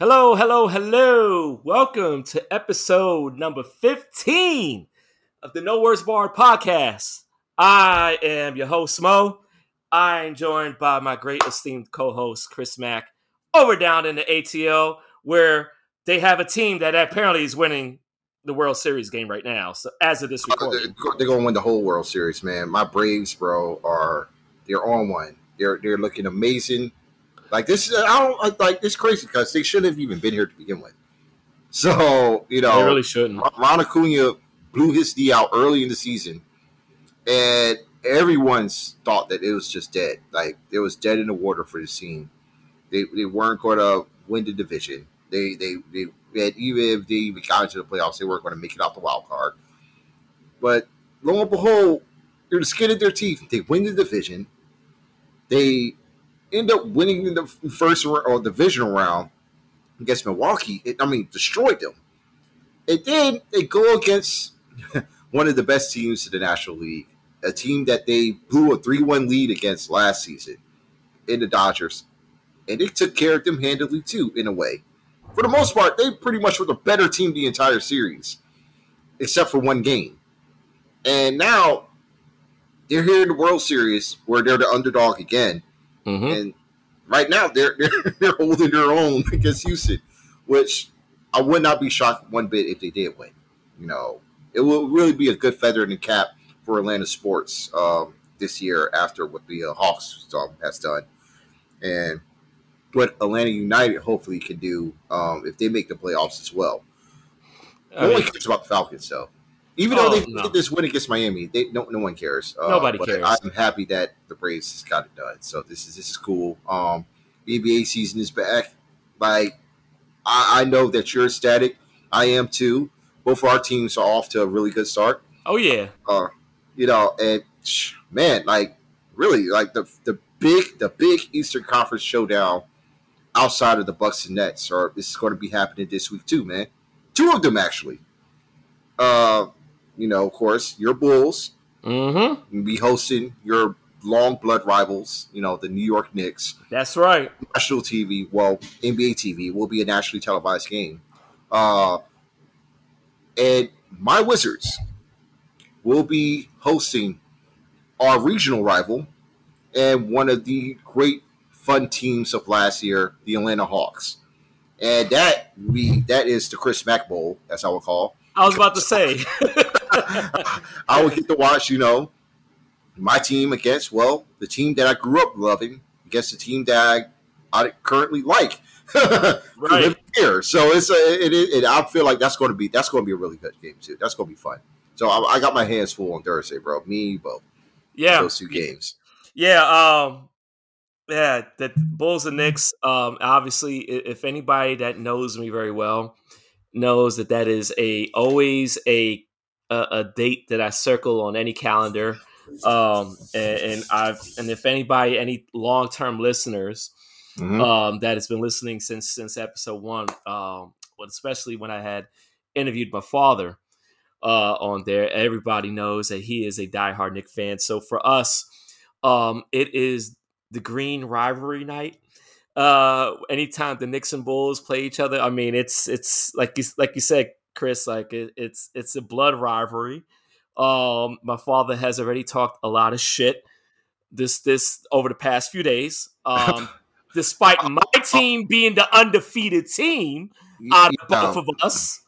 Hello, hello, hello. Welcome to episode number 15 of the No Words Barred podcast. I am your host, Mo. I am joined by my great esteemed co host, Chris Mack, over down in the ATL, where they have a team that apparently is winning the World Series game right now. So, as of this oh, recording, they're going to win the whole World Series, man. My Braves, bro, are they're on one. They're they're looking amazing. Like this, is I don't like it's crazy because they shouldn't have even been here to begin with. So you know, they really shouldn't. Ron Acuna blew his knee out early in the season, and everyone's thought that it was just dead. Like it was dead in the water for the team. They they weren't going to win the division. They they they had, even if they even got into the playoffs, they weren't going to make it out the wild card. But lo and behold, they're the skin of their teeth. They win the division. They end up winning in the first or divisional round against Milwaukee. It, I mean, destroyed them. And then they go against one of the best teams in the National League, a team that they blew a 3 1 lead against last season in the Dodgers. And they took care of them handily, too, in a way. For the most part, they pretty much were the better team the entire series, except for one game. And now they're here in the World Series where they're the underdog again Mm-hmm. And right now they're, they're they're holding their own against Houston, which I would not be shocked one bit if they did win. You know, it will really be a good feather in the cap for Atlanta sports um, this year after what the uh, Hawks um, has done, and what Atlanta United hopefully can do um, if they make the playoffs as well. No one cares about the Falcons, though. Even oh, though they no. did this win against Miami, they no no one cares. Uh, Nobody cares. I'm happy that the Braves has got it done. So this is this is cool. Um, NBA season is back. Like I, I know that you're ecstatic. I am too. Both of our teams are off to a really good start. Oh yeah. Uh, you know, and man, like really, like the the big the big Eastern Conference showdown outside of the Bucks and Nets, or this is going to be happening this week too, man. Two of them actually. Uh, you know, of course, your Bulls. Mm-hmm. Be hosting your long blood rivals, you know, the New York Knicks. That's right. National TV, well, NBA TV will be a nationally televised game. Uh, and my Wizards will be hosting our regional rival and one of the great fun teams of last year, the Atlanta Hawks. And that we that is the Chris Mack Bowl, as I will call. I was about to say. I would get to watch, you know, my team against, well, the team that I grew up loving against the team that I, I currently like. right here, so it's a, it, it, it, I feel like that's going to be that's going to be a really good game too. That's going to be fun. So I, I got my hands full on Thursday, bro. Me, both. Yeah, those two games. Yeah, um, yeah, the Bulls and Knicks. Um, obviously, if anybody that knows me very well knows that that is a always a a, a date that I circle on any calendar. Um, and, and, I've and if anybody, any long term listeners mm-hmm. um, that has been listening since since episode one, um, especially when I had interviewed my father uh, on there, everybody knows that he is a diehard Knick fan. So for us, um, it is the green rivalry night. Uh, anytime the Knicks and Bulls play each other, I mean, it's it's like you like you said, Chris. Like it, it's it's a blood rivalry. Um, my father has already talked a lot of shit this this over the past few days. Um, despite my team being the undefeated team out of both of us.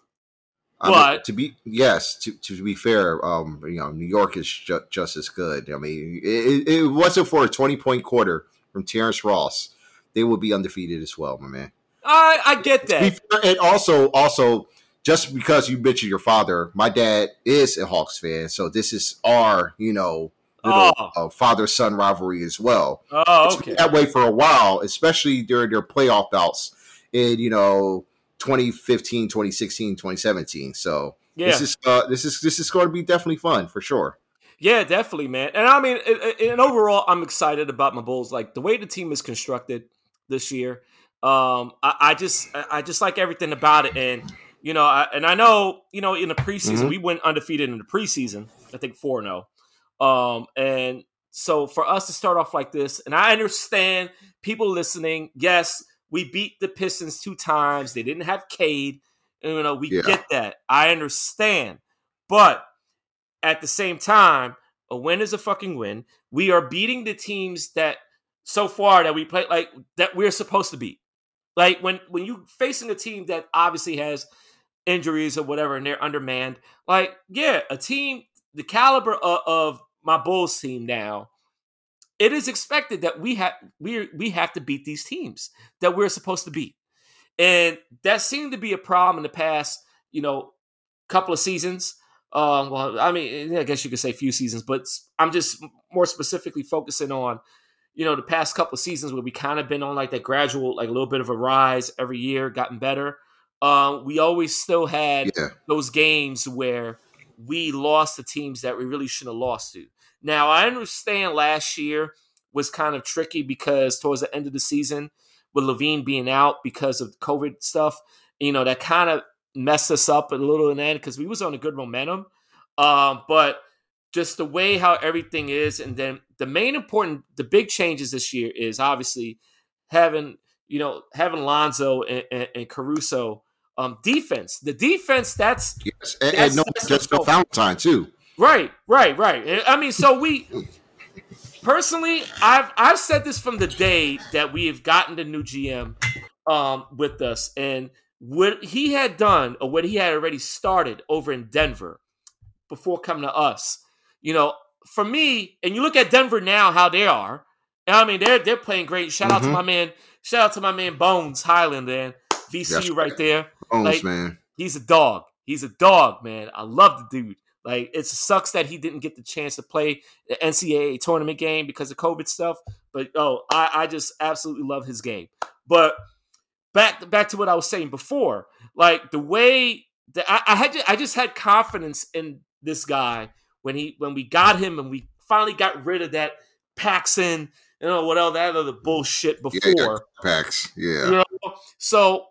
I but mean, to be yes, to, to be fair, um, you know, New York is ju- just as good. I mean, it, it wasn't for a twenty point quarter from Terrence Ross, they would be undefeated as well, my man. I I get that. Fair, and also, also, just because you mentioned your father, my dad is a Hawks fan, so this is our, you know, little oh. uh, father son rivalry as well. Oh, okay. that way for a while, especially during their playoff bouts in, you know, 2015, 2016, 2017. So yeah. this is uh, this is this is going to be definitely fun for sure. Yeah, definitely, man. And I mean, and overall, I'm excited about my Bulls. Like the way the team is constructed this year. Um, I, I just, I just like everything about it, and you know, I, and I know, you know, in the preseason, mm-hmm. we went undefeated in the preseason. I think four zero. Oh. Um, and so for us to start off like this, and I understand people listening. Yes, we beat the Pistons two times. They didn't have Cade. And, you know, we Yeah. get that. I understand. But at the same time, a win is a fucking win. We are beating the teams that so far that we play like that we're supposed to beat. Like when when you facing a team that obviously has injuries or whatever and they're undermanned, like yeah, a team the caliber of, of my Bulls team now, it is expected that we have we we have to beat these teams that we're supposed to beat, and that seemed to be a problem in the past, you know, couple of seasons. Um, well, I mean, I guess you could say few seasons, but I'm just more specifically focusing on, you know, the past couple of seasons where we kind of been on like that gradual, like a little bit of a rise every year, gotten better. Um, we always still had Yeah. those games where we lost to teams that we really shouldn't have lost to. Now, I understand last year was kind of tricky because towards the end of the season, with LaVine being out because of COVID stuff, you know, that kind of messed us up a little in the end because we was on a good momentum. Um, but just the way how everything is, and then the main important, the big changes this year is obviously having, you know, having Lonzo and, and, and Caruso. Um, defense, the defense, that's Yes. And, That's- and no, that's just the no. Valentine too. Right, right, right. I mean, so we personally, I've I've said this from the day that we have gotten the new GM um, with us, and what he had done or what he had already started over in Denver before coming to us. You know, for me, and you look at Denver now, how they are. I mean, they're they're playing great. Shout out to Mhm. my man. Shout out to my man Bones Hyland, man. VCU That's right there. Bones, Like- man. He's a dog. He's a dog, man. I love the dude. Like it sucks that he didn't get the chance to play the NCAA tournament game because of COVID stuff. But oh, I, I just absolutely love his game. But back back to what I was saying before, like the way that I, I had, I just had confidence in this guy when he when we got him and we finally got rid of that Paxson, you know, what all that other bullshit before. Yeah, yeah. Packs. Yeah. You know? So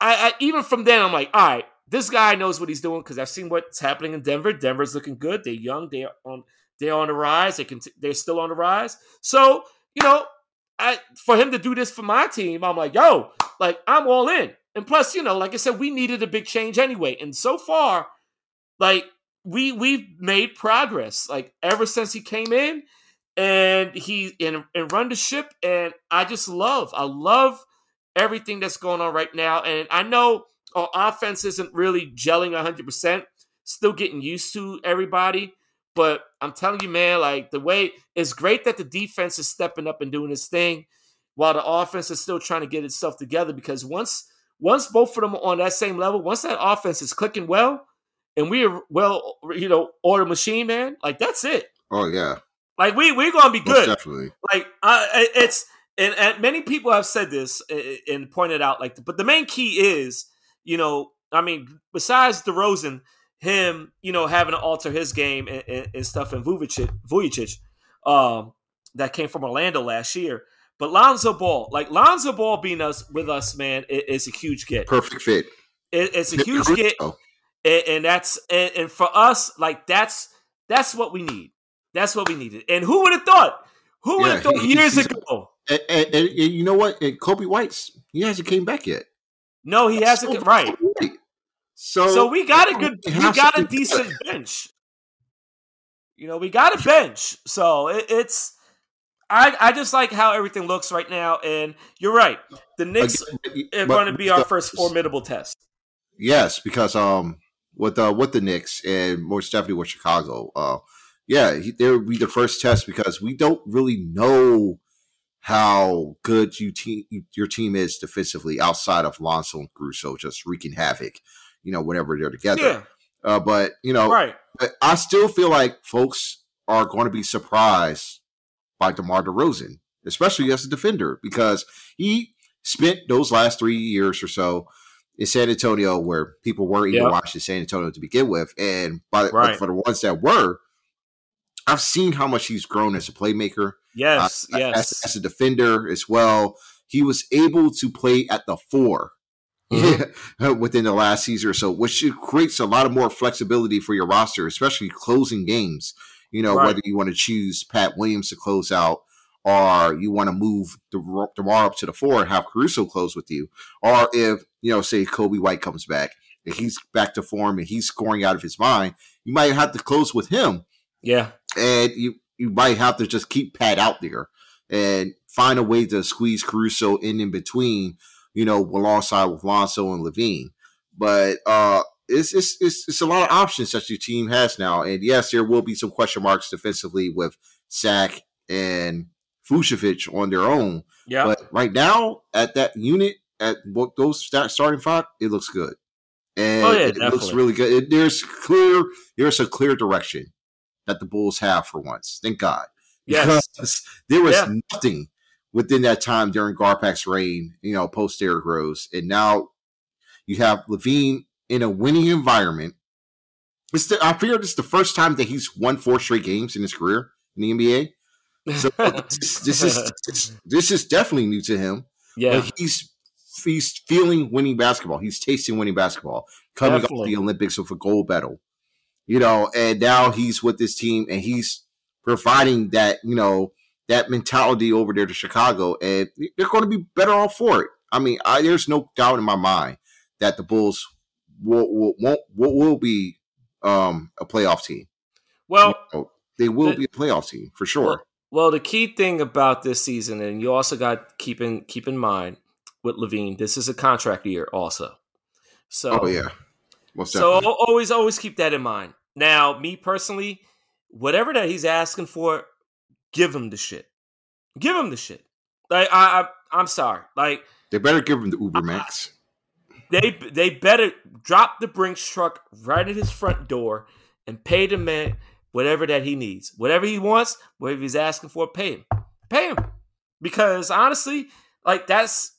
I, I even from then I'm like, all right, this guy knows what he's doing because I've seen what's happening in Denver. Denver's looking good. They're young. They're on. They're on the rise. They can. They're still on the rise. So you know, I for him to do this for my team, I'm like, yo, like I'm all in. And plus, you know, like I said, we needed a big change anyway. And so far, like we we've made progress. Like ever since he came in, and he and, and run the ship. And I just love, I love everything that's going on right now. And I know our offense isn't really gelling 100%, still getting used to everybody. But I'm telling you, man, like the way it's great that the defense is stepping up and doing this thing while the offense is still trying to get itself together. Because once once both of them are on that same level, once that offense is clicking well, and we're well, you know, order machine, man, like that's it. Oh yeah. Like we we're gonna be Most good definitely. like uh, it's and, and many people have said this and- pointed out like but the main key is you know i mean besides DeRozan, him you know having to alter his game and, and, and stuff and Vucevic, Vucevic um that came from orlando last year. But lonzo ball like lonzo ball being us with us man i- is a huge get. Perfect fit. It- it's a huge get. And, and that's and, and for us like that's that's what we need. That's what we needed. And who would have thought? Who would Yeah, have thought he- years ago And, and, and you know what? And Coby White's he hasn't came back yet. no he hasn't So- right So so we got a good we got a decent bench you know we got a bench so it, it's I, I just like how everything looks right now, and you're right. The Knicks Again, are but- going to be our first formidable test. Yes, because um, with uh, with the Knicks and more definitely with Chicago, uh, yeah, he, they would be the first test because we don't really know how good you team your team is defensively outside of Lonzo and Caruso just wreaking havoc, you know, whenever they're together. Yeah, Uh, but you know, right. but I still feel like folks are going to be surprised by DeMar DeRozan, especially as a defender, because he spent those last three years or so in San Antonio where people weren't even Yep. watching San Antonio to begin with. And by the, Right. for the ones that were, I've seen how much he's grown as a playmaker, Yes, uh, yes. as, as a defender as well. He was able to play at the 4 Mhm. within the last season or so, which creates a lot of more flexibility for your roster, especially closing games. You know, Right. whether you want to choose Pat Williams to close out or you want to move the DeMar up to the four and have Caruso close with you, or if you know, say Coby White comes back and he's back to form and he's scoring out of his mind, you might have to close with him. Yeah, and you you might have to just keep Pat out there and find a way to squeeze Caruso in in between, you know, alongside with Lonzo and LaVine. But uh, it's, it's it's it's a lot of options that your team has now, and yes, there will be some question marks defensively with Zach and Vucevic on their own. Yeah. But right now, at that unit, at what those starting five, it looks good, and oh, yeah, it, it looks really good. It, there's clear, there's a clear direction that the Bulls have for once. Thank God, because yes. there was yeah. nothing within that time during Garpax's reign, you know, post Derrick Rose, and now you have LaVine in a winning environment. The, I figure this is the first time that he's won four straight games in his career in the NBA. So this, this, is this, this, is definitely new to him. Yeah, but he's he's feeling winning basketball. He's tasting winning basketball. Coming definitely. off the Olympics with a gold medal, you know, and now he's with this team and he's providing that you know that mentality over there to Chicago, and they're going to be better off for it. I mean, I, there's no doubt in my mind that the Bulls will will won't, will, will be um, a playoff team. Well, you know, they will the, be a playoff team for sure. Well, well, the key thing about this season, and you also got keep in keep in mind with LaVine, this is a contract year also. So oh yeah, Most so always always keep that in mind. Now, me personally, whatever that he's asking for, give him the shit. Give him the shit. Like I, I I'm sorry. Like they better give him the Uber Max. They they better drop the Brinks truck right at his front door and pay the man whatever that he needs, whatever he wants, whatever he's asking for, pay him, pay him. Because honestly, like that's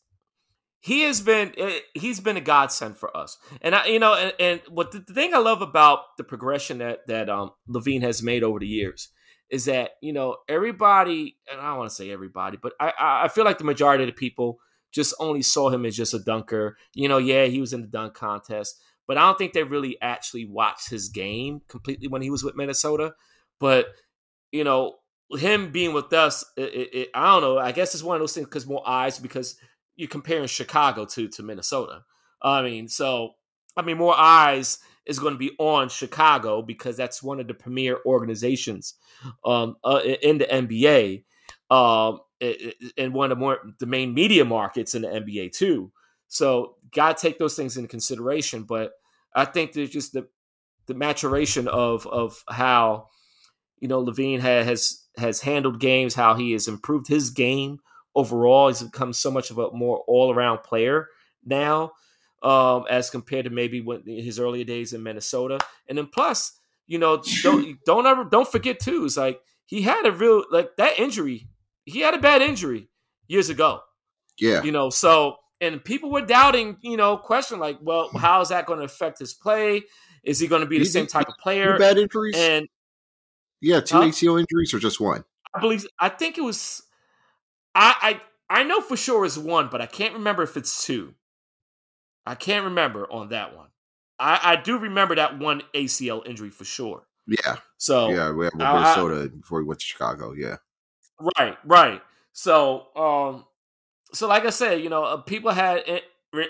he has been eh, he's been a godsend for us. And i you know and, and what the, the, thing i love about the progression that that um LaVine has made over the years is that you know everybody and i don't want to say everybody but i i feel like the majority of the people just only saw him as just a dunker. You know yeah he was in the dunk contest but i don't think they really actually watched his game completely when he was with minnesota. But you know him being with us it, it, it, i don't know i guess it's one of those things because more eyes because you're comparing Chicago to to Minnesota. I mean, so I mean, more eyes is going to be on Chicago because that's one of the premier organizations um, uh, in the NBA, um, and one of the more the main media markets in the NBA too. So, got to take those things into consideration. But I think there's just the the maturation of of how you know LaVine has has handled games, how he has improved his game overall. He's become so much of a more all around player now, um, as compared to maybe when his earlier days in Minnesota. And then plus, you know, don't don't ever don't forget too. It's like he had a real like that injury. He had a bad injury years ago. Yeah, you know, so and people were doubting, you know, question like, well, how is that going to affect his play? Is he going to be the same type of player? Bad injuries and yeah, two huh? ACL injuries or just one? I believe I think it was I, I I know for sure it's one, but I can't remember if it's two. I can't remember on that one. I, I do remember that one ACL injury for sure. Yeah. So yeah, we have Minnesota I, before he went to Chicago. Yeah. Right. Right. So um, so like I said, you know, uh, people had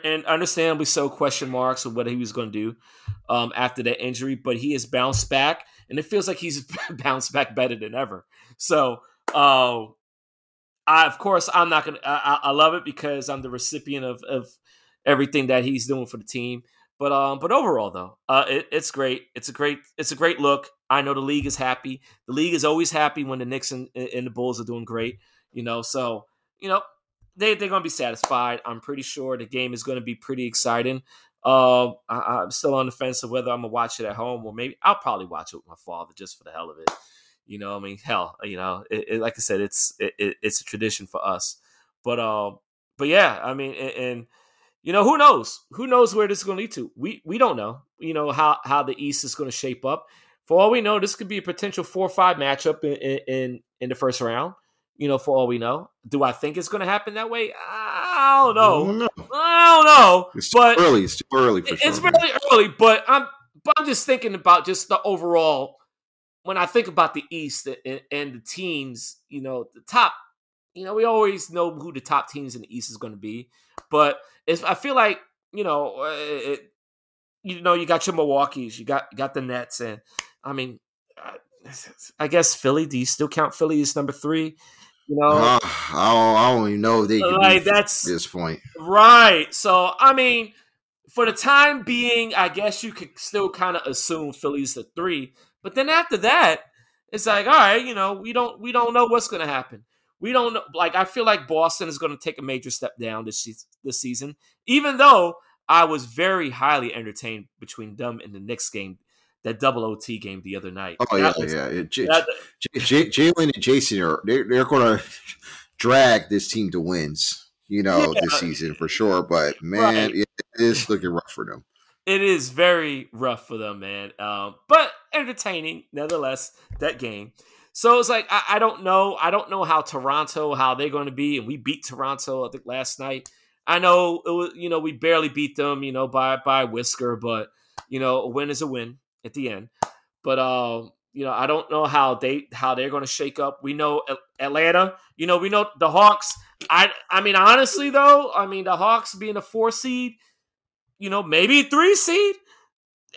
and understandably so question marks of what he was going to do um, after that injury, but he has bounced back, and it feels like he's bounced back better than ever. So, uh, I, of course, I'm not gonna. I, I, love it because I'm the recipient of, of everything that he's doing for the team. But um, but overall though, uh, it, it's great. It's a great. It's a great look. I know the league is happy. The league is always happy when the Knicks and, and the Bulls are doing great. You know, so you know they they're gonna be satisfied. I'm pretty sure the game is gonna be pretty exciting. Uh, I, I'm still on the fence of whether I'm gonna watch it at home or maybe I'll probably watch it with my father just for the hell of it. You know, I mean, hell, you know, it, it, like I said, it's it, it's a tradition for us. But um, but yeah, I mean, and, and you know, who knows? Who knows where this is going to lead to? We we don't know. You know how how the East is going to shape up. For all we know, this could be a potential four or five matchup in in, in the first round. You know, for all we know, do I think it's going to happen that way? I don't know. I don't know. I don't know it's but too early. It's too early for It's sure. really early, but I'm but I'm just thinking about just the overall when I think about the East and, and, the teams, you know, the top you know, we always know who the top teams in the East is going to be, but I feel like you know, uh, it, you know, you got your Milwaukee's, you got you got the Nets, and I mean, I guess Philly. Do you still count Philly as number three? You know, uh, I, don't, I don't even know they like that's this point, right? So, I mean, for the time being, I guess you could still kind of assume Philly's the three, but then after that, it's like, all right, you know, we don't we don't know what's going to happen. We don't know. Like, I feel like Boston is going to take a major step down this this season, even though I was very highly entertained between them and the Knicks game, that double OT game the other night. Oh yeah, was, yeah. J- J- Jalen and Jason are they're, they're going to drag this team to wins. You know, yeah. this season for sure. But man, right. it is looking rough for them. It is very rough for them, man. Um, but entertaining nevertheless. That game. So it's like I, I, don't know. I don't know how Toronto, how they're going to be, and we beat Toronto. I think last night. I know it was, you know, we barely beat them, you know, by by whisker, but you know, a win is a win at the end. But um, you know, I don't know how they how they're going to shake up. We know Atlanta. You know, we know the Hawks. I I mean, honestly though, I mean the Hawks being a four seed, you know, maybe three seed.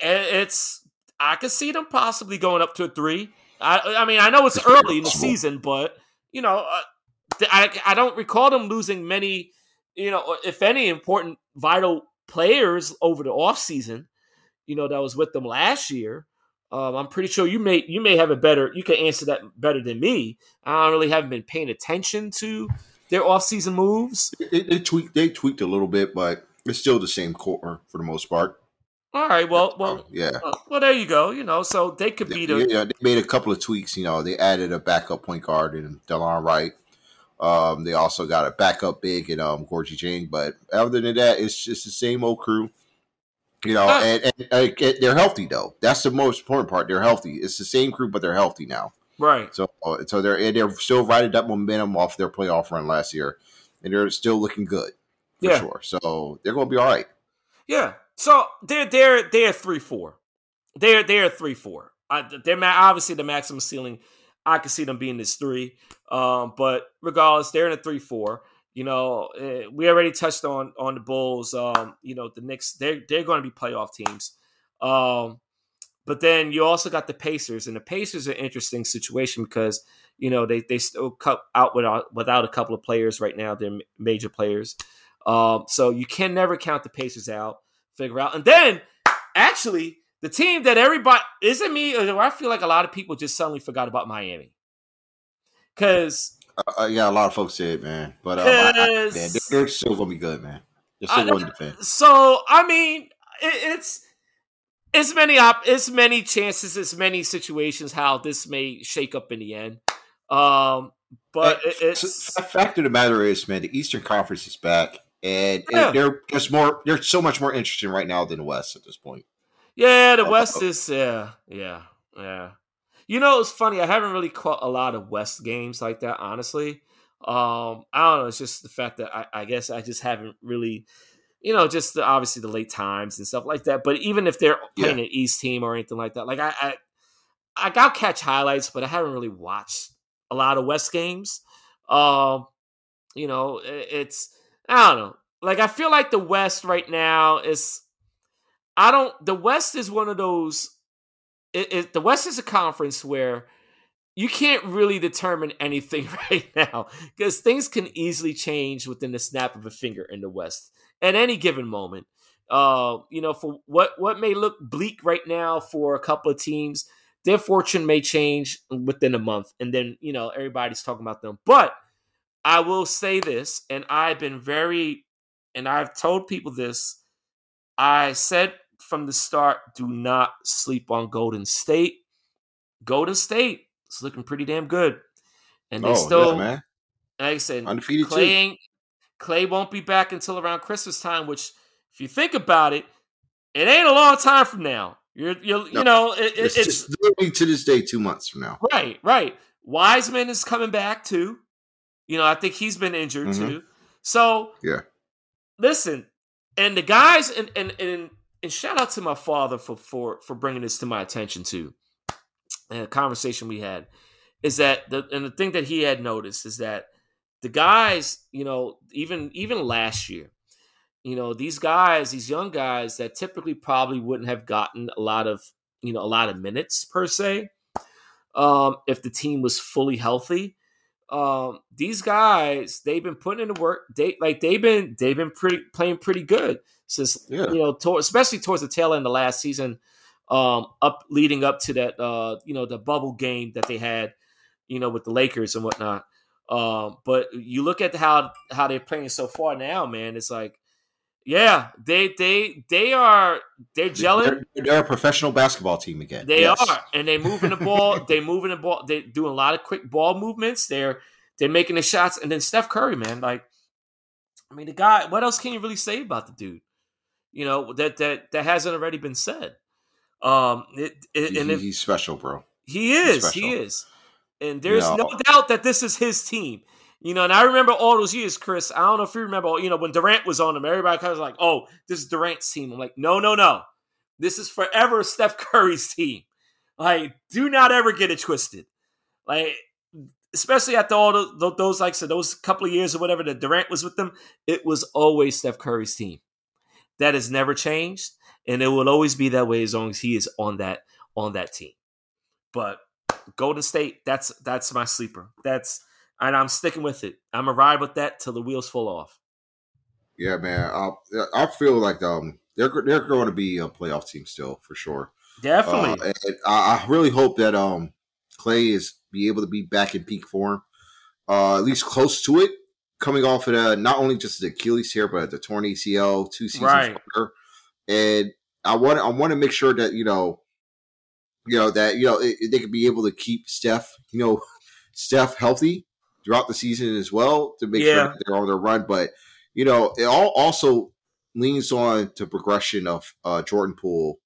It's I could see them possibly going up to a three. I I mean, I know it's early in the season, but you know, uh, I I don't recall them losing many you know, if any important vital players over the offseason, you know, that was with them last year. Um, I'm pretty sure you may you may have a better you can answer that better than me. I don't really haven't been paying attention to their offseason moves. They, they tweaked they tweaked a little bit, but it's still the same core for the most part. All right, well, well, yeah. Uh, well, there you go. You know, so they could be the. Yeah, they made a couple of tweaks. You know, they added a backup point guard in Delon Wright. Um, they also got a backup big in um, Gorgui Dieng, but other than that, it's just the same old crew. You know, and, and, and, they're healthy though. That's the most important part. They're healthy. It's the same crew, but they're healthy now. Right. So, uh, so they're they're still riding that momentum off their playoff run last year, and they're still looking good for yeah. sure. So they're going to be all right. Yeah. So they're they're they're three four. They're they're three four. Uh, they're obviously the maximum ceiling I could see them being this three. Um, but regardless, they're in a three four. You know, uh, we already touched on on the Bulls. Um, you know, the Knicks they're they're going to be playoff teams. Um, but then you also got the Pacers, and the Pacers are an interesting situation because you know they they still cut out without without a couple of players right now. They're major players, um, so you can never count the Pacers out. Figure out, and then actually the team that everybody isn't me, I feel like a lot of people just suddenly forgot about Miami. Because uh, uh, yeah, a lot of folks did, man, but uh, I, I, man, they're still gonna be good, man. They're still going to defend. So I mean, it, it's it's many op, it's many chances, it's many situations how this may shake up in the end. Um, but it, it's the fact of the matter is, man, the Eastern Conference is back, and, yeah. and they're just more, they're so much more interesting right now than the West at this point. Yeah, the West is yeah, yeah, yeah. You know, it's funny. I haven't really caught a lot of West games like that, honestly. Um, I don't know. It's just the fact that I, I guess I just haven't really, you know, just the, obviously the late times and stuff like that. But even if they're playing yeah. an East team or anything like that, like I, I, I got catch highlights, but I haven't really watched a lot of West games. Um, you know, it, it's I don't know. Like I feel like the West right now is I don't. The West is one of those. It, it, the West is a conference where you can't really determine anything right now because things can easily change within the snap of a finger in the West at any given moment. Uh, you know, for what what may look bleak right now for a couple of teams, their fortune may change within a month, and then you know everybody's talking about them. But I will say this, and I've been very, and I've told people this. I said from the start, do not sleep on Golden State. Golden State is looking pretty damn good. And they oh, still, yeah, man. like I said, undefeated Clay, Clay won't be back until around Christmas time, which, if you think about it, it ain't a long time from now. You're, you're no, you know, it, it's, it's just literally to this day, two months from now. Right, right. Wiseman is coming back too. You know, I think he's been injured mm-hmm. too. So, yeah. Listen, and the guys, and and and and shout out to my father for for for bringing this to my attention too. And a conversation we had is that the and the thing that he had noticed is that the guys, you know, even even last year, you know, these guys, these young guys that typically probably wouldn't have gotten a lot of, you know, a lot of minutes per se, um, if the team was fully healthy. Um, these guys, they've been putting in the work. They like they've been they've been pretty playing pretty good since yeah. you know, to, especially towards the tail end of last season, um, up leading up to that uh, you know, the bubble game that they had, you know, with the Lakers and whatnot. Um, but you look at how how they're playing so far now, man. It's like, yeah, they they they are they're gelling. They're, they're a professional basketball team again. They yes. are, and they moving the ball. they moving the ball. They doing a lot of quick ball movements. They're they're making the shots, and then Steph Curry, man, like, I mean, the guy. What else can you really say about the dude? You know that that that hasn't already been said. Um, it, it, and if, he's special, bro. He is. He is. And there's no doubt that this is his team. You know, and I remember all those years, Chris. I don't know if you remember, you know, when Durant was on them, everybody kind of like, oh, this is Durant's team. I'm like, no, no, no. This is forever Steph Curry's team. Like, do not ever get it twisted. Like, especially after all those, those like so those couple of years or whatever that Durant was with them, it was always Steph Curry's team. That has never changed, and it will always be that way as long as he is on that on that team. But Golden State, that's that's my sleeper. That's and I'm sticking with it. I'm a ride with that till the wheels fall off. Yeah, man. I I feel like um they're they're going to be a playoff team still for sure. Definitely. Uh, and I really hope that um Klay is be able to be back in peak form, uh, at least close to it, coming off of the, not only just the Achilles here, but the torn ACL two seasons right. later. And I want I want to make sure that you know you know that you know it, they could be able to keep Steph, you know, Steph healthy throughout the season as well to make yeah. sure they're on their run. But you know, it all also leans on to progression of uh, Jordan Poole.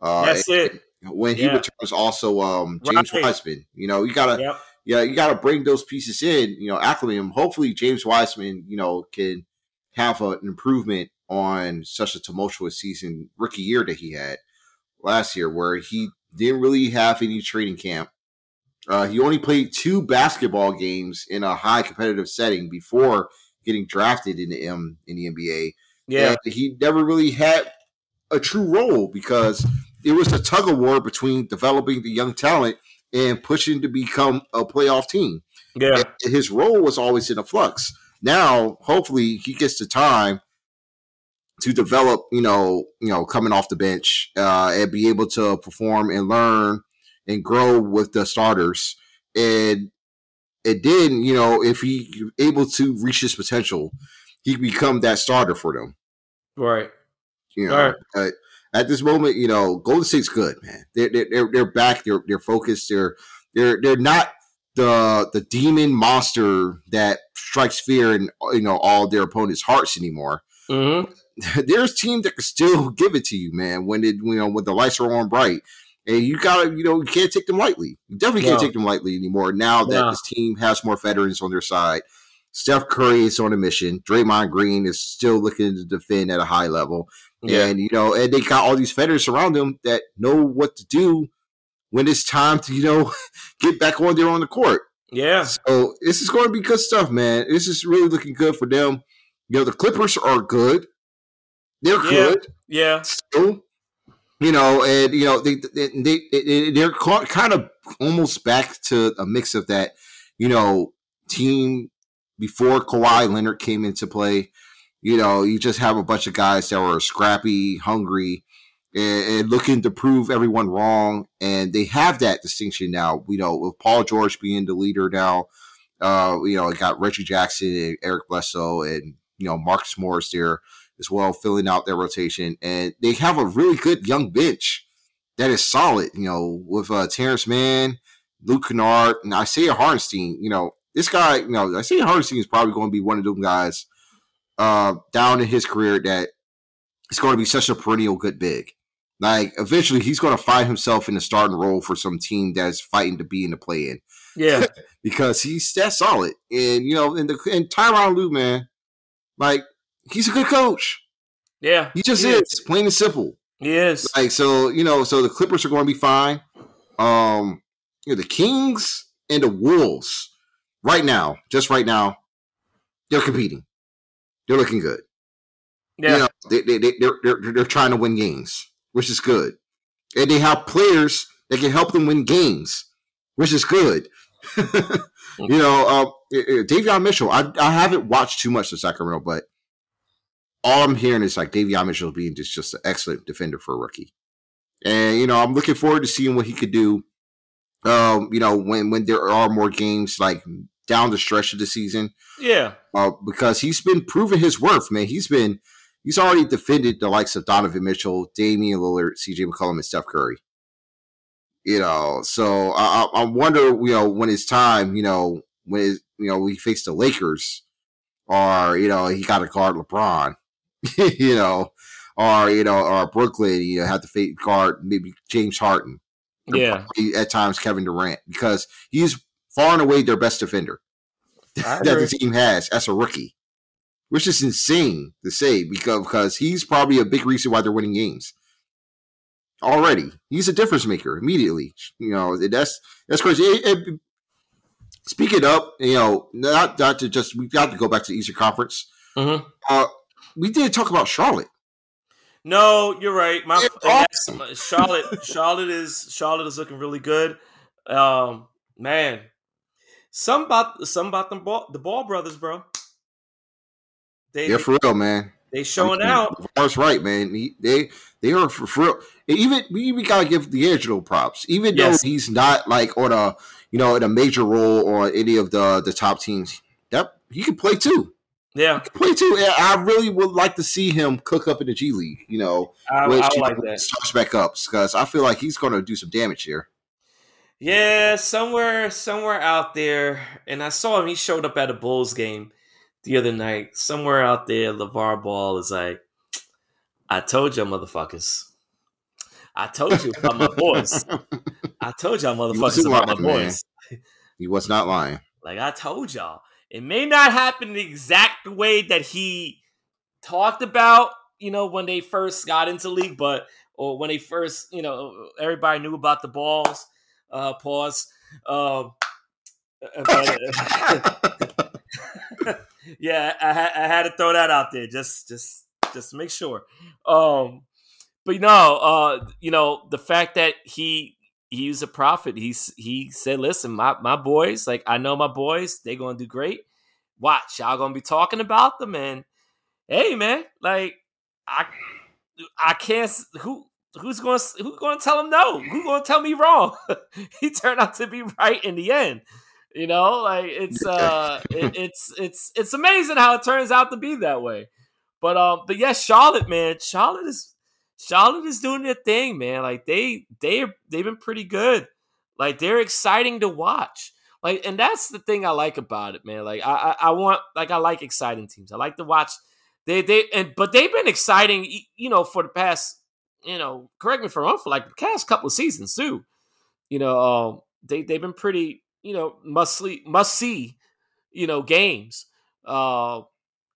Uh, That's and, it. When he yeah. returns, also um, James right. Wiseman. You know, you gotta. Yep. Yeah, you got to bring those pieces in, you know, acclimate them. Hopefully, James Wiseman, you know, can have a, an improvement on such a tumultuous season, rookie year that he had last year, where he didn't really have any training camp. Uh, he only played two basketball games in a high competitive setting before getting drafted in the M in the NBA. Yeah, and he never really had a true role because it was a tug of war between developing the young talent and pushing to become a playoff team. Yeah, and his role was always in a flux. Now, hopefully, he gets the time to develop, you know, you know, coming off the bench uh, and be able to perform and learn and grow with the starters. And and then, you know, if he able to reach his potential, he become that starter for them. Right. You know, right. at this moment, you know, Golden State's good, man. They're they're they're back. They're they're focused. They're they're they're not the the demon monster that strikes fear in you know all their opponents' hearts anymore. Mm-hmm. there's teams that can still give it to you, man. When it you know when the lights are on bright, and you gotta you know you can't take them lightly. You definitely can't take them lightly anymore. Now that this team has more veterans on their side, Steph Curry is on a mission. Draymond Green is still looking to defend at a high level, yeah. and you know, and they got all these veterans around them that know what to do when it's time to you know get back on there on the court. Yeah. So this is going to be good stuff, man. This is really looking good for them. You know, the Clippers are good. They're yeah. good. Yeah. Still, you know, and you know they they, they they're kind of almost back to a mix of that, you know, team before Kawhi Leonard came into play. You know, you just have a bunch of guys that were scrappy, hungry, and, and looking to prove everyone wrong. And they have that distinction now. You know, with Paul George being the leader now. Uh, you know, got Reggie Jackson and Eric Bledsoe and you know Marcus Morris there as well, filling out their rotation. And they have a really good young bench that is solid, you know, with uh, Terance Mann, Luke Kennard, and Isaiah Hartenstein. You know, this guy, you know, Isaiah Hartenstein is probably going to be one of them guys uh, down in his career that is going to be such a perennial good big. Like eventually, he's going to find himself in a starting role for some team that's fighting to be in the play in. Yeah, because he's that solid, and you know, and the and Tyronn Lue, man, like he's a good coach. Yeah, he just he is. is. plain and simple. He is like so. You know, so the Clippers are going to be fine. Um, you know, the Kings and the Wolves right now, just right now, they're competing. They're looking good. Yeah. You know, they, they, they, they're, they're, they're trying to win games, which is good. And they have players that can help them win games, which is good. you know, uh, Davion Mitchell, I, I haven't watched too much of Sacramento, but all I'm hearing is like Davion Mitchell being just, just an excellent defender for a rookie. And, you know, I'm looking forward to seeing what he could do. Um, you know, when when there are more games like down the stretch of the season. Yeah. Uh, because he's been proving his worth, man. He's been he's already defended the likes of Donovan Mitchell, Damian Lillard, CJ McCollum, and Steph Curry. You know, so I, I wonder, you know, when it's time, you know, when you know we face the Lakers, or you know he got to guard LeBron, you know, or you know, or Brooklyn, you know, have to face guard maybe James Harden, yeah, at times Kevin Durant because he's far and away their best defender that the team has as a rookie, which is insane to say because because he's probably a big reason why they're winning games. Already, he's a difference maker immediately. You know that's that's crazy. It, it, speaking up, you know, not not to just we got to go back to the Eastern Conference. Mm-hmm. Uh, we did talk about Charlotte. No, you're right. My awesome. Charlotte, Charlotte is Charlotte is looking really good. Um, man, some about some about them ball, the Ball brothers, bro. They, yeah, for real, man. They showing I mean, out. That's right, man. He, they they are for, for real. Even we even gotta give the LiAngelo props, even yes. though he's not like on a you know in a major role or any of the the top teams. That he can play too. Yeah, play too. I really would like to see him cook up in the G League. You know, I, which I like that. starts back up because I feel like he's going to do some damage here. Yeah, somewhere, somewhere out there, and I saw him. He showed up at a Bulls game the other night. Somewhere out there, LaVar Ball is like, "I told you, motherfuckers. I told you about my boys. I told y'all, motherfuckers, about lying, my boys. Man. He was not lying. Like I told y'all, it may not happen the exact way that he talked about. You know, when they first got into league, but or when they first, you know, everybody knew about the balls uh, pause. Um, uh, but, uh, yeah, I, I, had to throw that out there just just just to make sure. Um, but know, uh, you know the fact that he he's a prophet. He's he said, "Listen, my my boys, like I know my boys, they gonna do great. Watch, y'all gonna be talking about them, and hey, man, like I I can't who who's going to who's going to tell him no? Who's going to tell me wrong? he turned out to be right in the end. You know, like it's uh, it, it's it's it's amazing how it turns out to be that way. But um, but yes, Charlotte, man, Charlotte is Charlotte is doing their thing, man. Like they they they've been pretty good. Like they're exciting to watch. Like, and that's the thing I like about it, man. Like I I, I want like I like exciting teams. I like to watch. They they and but they've been exciting, you know, for the past you know, correct me if I'm wrong, for like the past couple of seasons too. You know, um, they they've been pretty, you know, must see, must see, you know, games. Uh,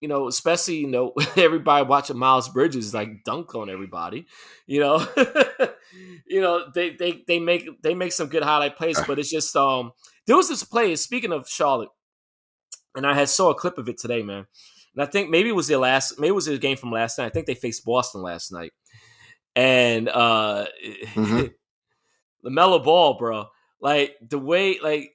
you know, especially you know everybody watching Miles Bridges like dunk on everybody. You know, you know they they they make they make some good highlight plays, but it's just um there was this play. Speaking of Charlotte, and I had saw a clip of it today, man. And I think maybe it was their last, maybe it was their game from last night. I think they faced Boston last night and uh mm-hmm. LaMelo Ball, bro. Like the way like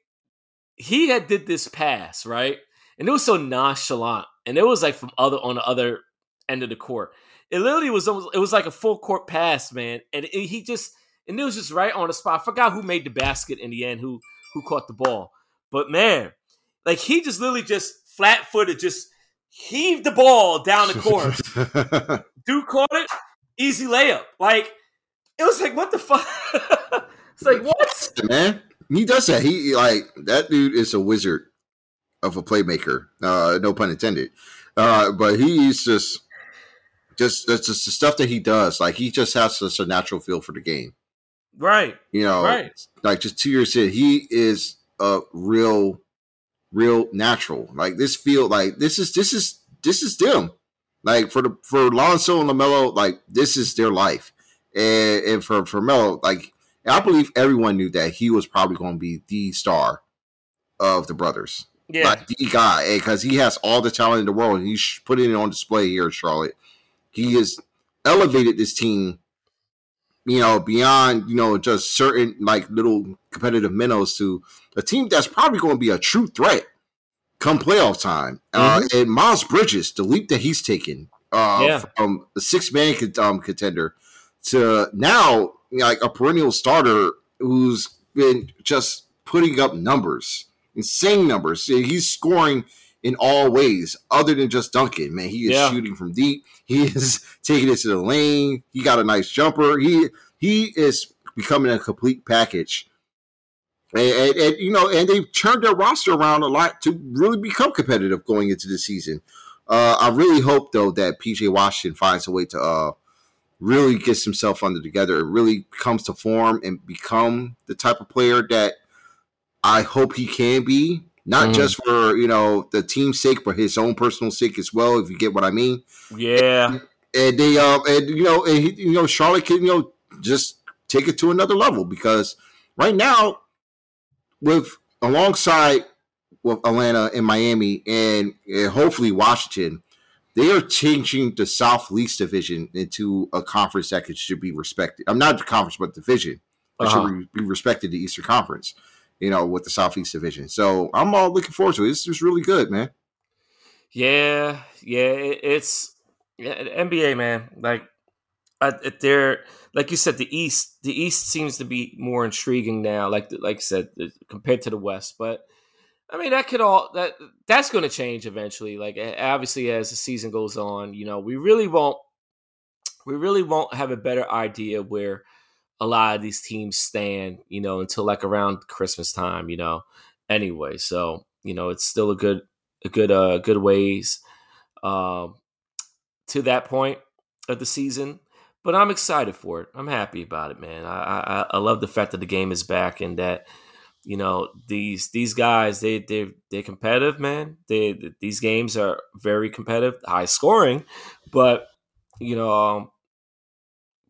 he had did this pass, right? And it was so nonchalant. And it was like from other on the other end of the court. It literally was almost it was like a full court pass, man. And it, he just and it was just right on the spot. I forgot who made the basket in the end, who who caught the ball. But man, like he just literally just flat footed, just heaved the ball down the court. Dude caught it, easy layup. Like it was like, what the fuck? it's like what? Man, he does that. He like that dude is a wizard of a playmaker. Uh, no pun intended. Uh, but he's just just that's just the stuff that he does. Like he just has such a natural feel for the game. Right. You know, right. like just two years in, he is a real, real natural. Like this feel like this is this is this is them. Like for the for Lonzo and Lamelo, like this is their life, and, and for for Melo, like I believe everyone knew that he was probably going to be the star of the brothers. Yeah, like the guy because he has all the talent in the world. and He's putting it on display here in Charlotte. He has elevated this team you know, beyond, you know, just certain like little competitive minnows to a team that's probably going to be a true threat come playoff time. Uh, mm-hmm. Uh, and Miles Bridges, the leap that he's taken uh, yeah. from a six man um, contender to now like a perennial starter who's been just putting up numbers, insane numbers. He's scoring in all ways other than just dunking. Man, he is yeah. shooting from deep. He is taking it to the lane. He got a nice jumper. He he is becoming a complete package. And, and, and, you know, and they've turned their roster around a lot to really become competitive going into the season. Uh, I really hope though that PJ Washington finds a way to uh, really gets himself under together. It really comes to form and become the type of player that I hope he can be not mm. just for you know the team's sake, but his own personal sake as well. If you get what I mean. Yeah. And, and they uh and you know and he, you know Charlotte can you know just take it to another level because right now with alongside with Atlanta and Miami and, and hopefully Washington, they are changing the Southeast Division into a conference that should be respected. I'm not the conference, but division that uh-huh. should be respected. The Eastern Conference you know, with the Southeast Division. So I'm all looking forward to it. It's just really good, man. Yeah, yeah, it's yeah, NBA, man. Like uh, they're like you said, the East. The East seems to be more intriguing now. Like like I said, compared to the West, but. I mean that could all that that's going to change eventually. Like obviously, as the season goes on, you know, we really won't we really won't have a better idea where a lot of these teams stand, you know, until like around Christmas time, you know. Anyway, so you know, it's still a good, a good, uh, good ways, um, to that point of the season. But I'm excited for it. I'm happy about it, man. I, I, I love the fact that the game is back and that, you know, these these guys they they they're competitive, man. They these games are very competitive, high scoring, but you know, um,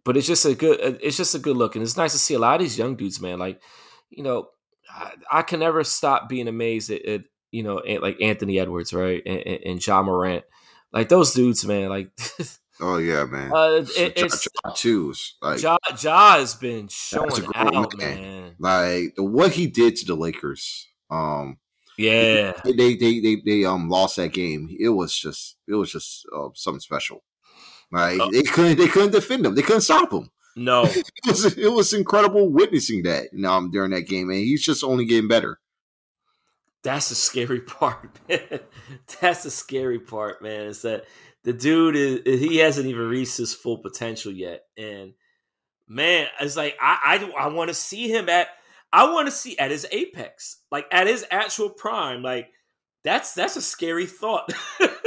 but it's just a good uh, it's just a good look and it's nice to see a lot of these young dudes man like you know i, I can never stop being amazed at, at you know like anthony edwards right and, and, and ja morant like those dudes man like oh yeah man. uh, it, it's ja, too like ja, ja has been showing out man. man. Like what he did to the lakers um yeah. they they they, they um lost that game. It was just it was just uh, something special like oh. they couldn't they couldn't defend him. They couldn't stop him. No, it, was, it was incredible witnessing that um, during that game, and he's just only getting better. That's the scary part, man. That's the scary part, man. Is that the dude is he hasn't even reached his full potential yet, and man, it's like I I, I want to see him at I want to see at his apex, like at his actual prime. Like that's that's a scary thought.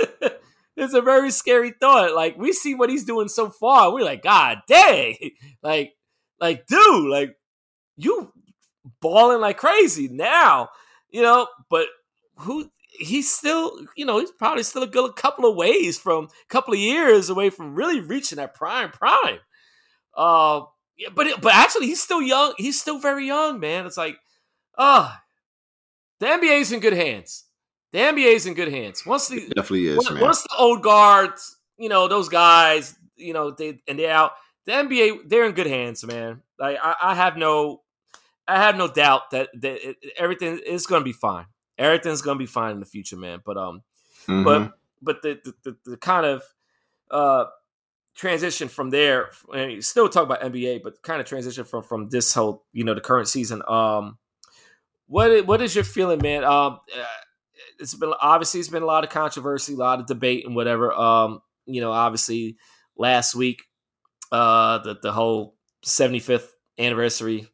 it's a very scary thought. Like we see what he's doing so far, we're like, God dang, like, like, dude, like you balling like crazy now, you know. But who? He's still, you know, he's probably still a good couple of ways from, a couple of years away from really reaching that prime prime. Uh, yeah, but but actually, he's still young. He's still very young, man. It's like, ah, uh, the NBA's in good hands the NBA's in good hands. Once the it definitely is, once, once, the old guards, you know, those guys, you know, they and they're out. The NBA, they're in good hands, man. Like I, I have no, I have no doubt that that it, everything is going to be fine. Everything's going to be fine in the future, man. But um, mm-hmm. but but the, the the, the kind of uh transition from there and still talk about NBA, but kind of transition from from this whole you know the current season. Um, what what is your feeling, man? Um, uh, it's been obviously it's been a lot of controversy, a lot of debate and whatever. Um, you know, obviously last week, uh, the the whole 75th anniversary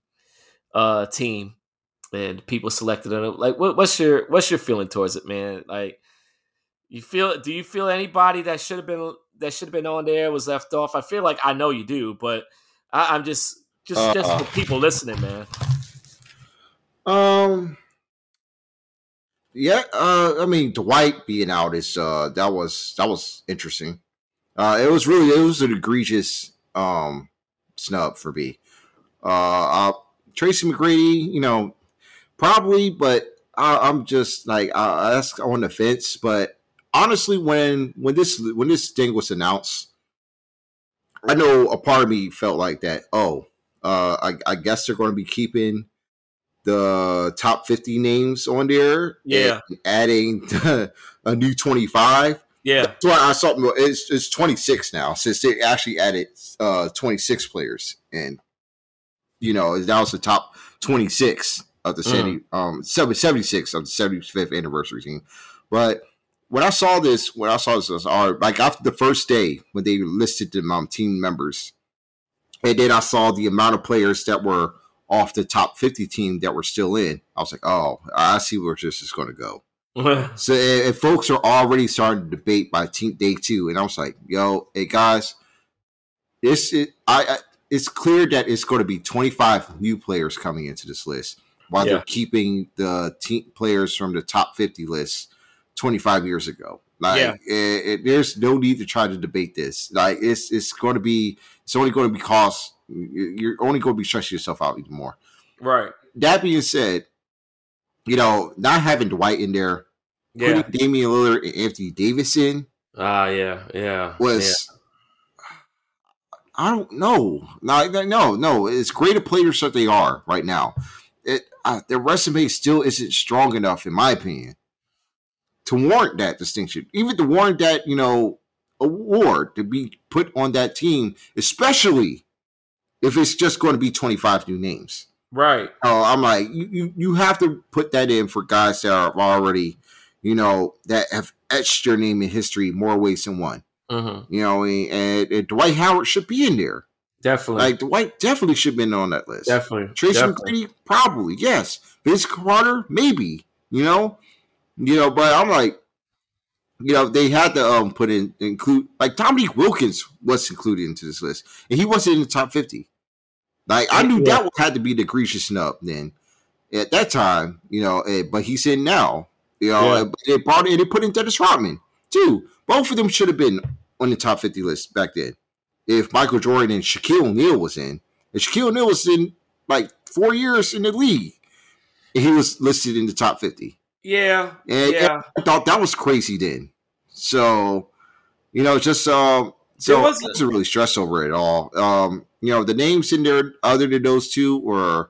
uh team and people selected on it. Like, what, what's your what's your feeling towards it, man? Like, you feel? Do you feel anybody that should have been that should have been on there was left off? I feel like I know you do, but I, am just just uh, just for people listening, man. Um yeah, uh, I mean Dwight being out is uh, that was that was interesting. Uh, it was really it was an egregious um, snub for me. Uh, uh, Tracy McGrady, you know, probably, but I, am just like uh, that's on the fence. But honestly, when when this when this thing was announced, I know a part of me felt like that. Oh, uh, I, I guess they're going to be keeping the top 50 names on there. Yeah. adding a new 25. Yeah. That's why I saw it's, it's 26 now since they actually added uh, 26 players. And, you know, that was the top 26 of the 70, mm. um, 76 of the 75th anniversary team. But when I saw this, when I saw this, was, like after the first day when they listed the um, team members, and then I saw the amount of players that were off the top 50 team that were still in. I was like, oh, I see where this is going to go. so and, folks are already starting to debate by team day two, and I was like, yo, hey guys, this is, I, I it's clear that it's going to be 25 new players coming into this list while yeah. they're keeping the team players from the top 50 list 25 years ago. Like, yeah. It, it, there's no need to try to debate this. Like, it's it's going to be it's only going to be cost. You're only going to be stressing yourself out even more. Right. That being said, you know, not having Dwight in there, yeah. putting Damian Lillard and Anthony Davis in. Ah, uh, yeah, yeah, was. Yeah. I don't know. No, no, no. It's greater players that they are right now. It, uh, their resume still isn't strong enough, in my opinion to warrant that distinction, even to warrant that, you know, award to be put on that team, especially if it's just going to be 25 new names. Right. Oh, I'm like, you, you, you have to put that in for guys that are already, you know, that have etched your name in history more ways than one. Mm-hmm. You know, and, and, Dwight Howard should be in there. Definitely. Like Dwight definitely should have been on that list. Definitely. Tracy McGrady, probably, yes. Vince Carter, maybe. You know? You know, but I'm like, you know, they had to um put in include like Dominique Wilkins was included into this list, and he wasn't in the top fifty. Like I knew yeah. that had to be the egregious snub then at that time, you know. Eh, but he's in now, you know. Yeah. They brought in, they put in Dennis Rodman too. Both of them should have been on the top fifty list back then. If Michael Jordan and Shaquille O'Neal was in, and Shaquille O'Neal was in like four years in the league, and he was listed in the top fifty. Yeah, and, yeah. And I thought that was crazy then. So, you know, just um, so I wasn't really stressed over it all. Um, you know, the names in there, other than those two, were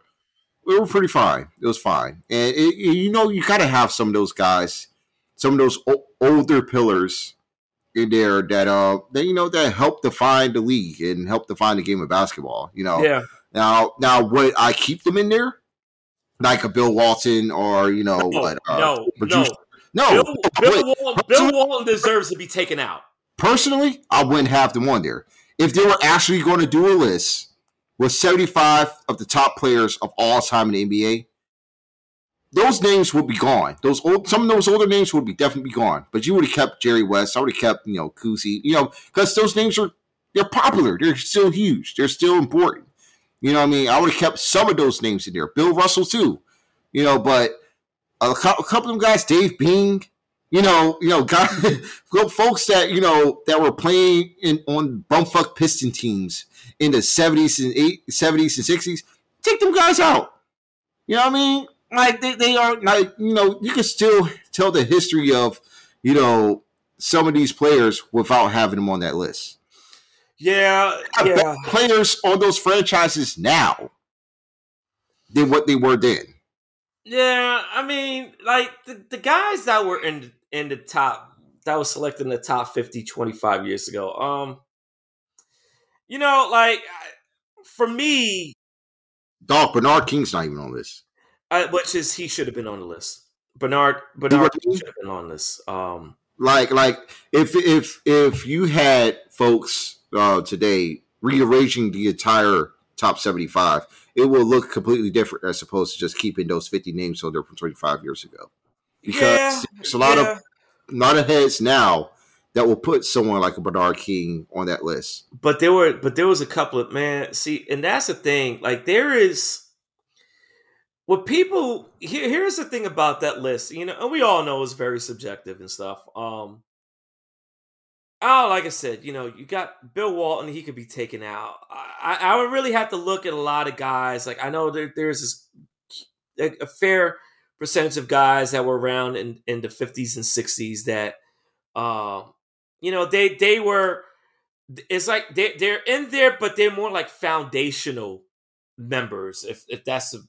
we were pretty fine. It was fine, and it, you know, you got to have some of those guys, some of those o- older pillars in there that uh, that you know that help define the league and help define the game of basketball. You know, yeah. Now, now, would I keep them in there? Like a Bill Walton or you know no, what? Uh, no, producer. no, no. Bill, Bill, Walton, Bill Walton deserves to be taken out. Personally, I wouldn't have them on there. If they were actually going to do a list with 75 of the top players of all time in the NBA, those names would be gone. Those old, some of those older names would be definitely gone. But you would have kept Jerry West. I would have kept you know Cousy. You know because those names are they're popular. They're still huge. They're still important. You know what I mean? I would have kept some of those names in there. Bill Russell too. You know, but a, couple of them guys, Dave Bing, you know, you know, guys, folks that you know that were playing in on bumfuck Piston teams in the seventies and eight seventies and sixties. Take them guys out. You know what I mean? Like they, they are like you know you can still tell the history of you know some of these players without having them on that list. Yeah, yeah. Players on those franchises now than what they were then. Yeah, I mean, like the, the guys that were in in the top that was selected in the top 50 25 years ago. Um you know, like for me Dog Bernard King's not even on this. I, which is he should have been on the list. Bernard Bernard should have been on this. Um like like if if if you had folks uh, today, rearranging the entire top 75, it will look completely different as opposed to just keeping those 50 names so they're from 25 years ago. Because yeah, there's a lot yeah. of a lot of heads now that will put someone like a Bernard King on that list. But there were but there was a couple of man, see, and that's the thing. Like there is what people here, here's the thing about that list, you know, and we all know it's very subjective and stuff. Um Oh, like I said, you know, you got Bill Walton. He could be taken out. I, I would really have to look at a lot of guys. Like I know there, there's this, a, a fair percentage of guys that were around in, in the 50s and 60s that, um, you know, they they were. It's like they they're in there, but they're more like foundational members, if if that's the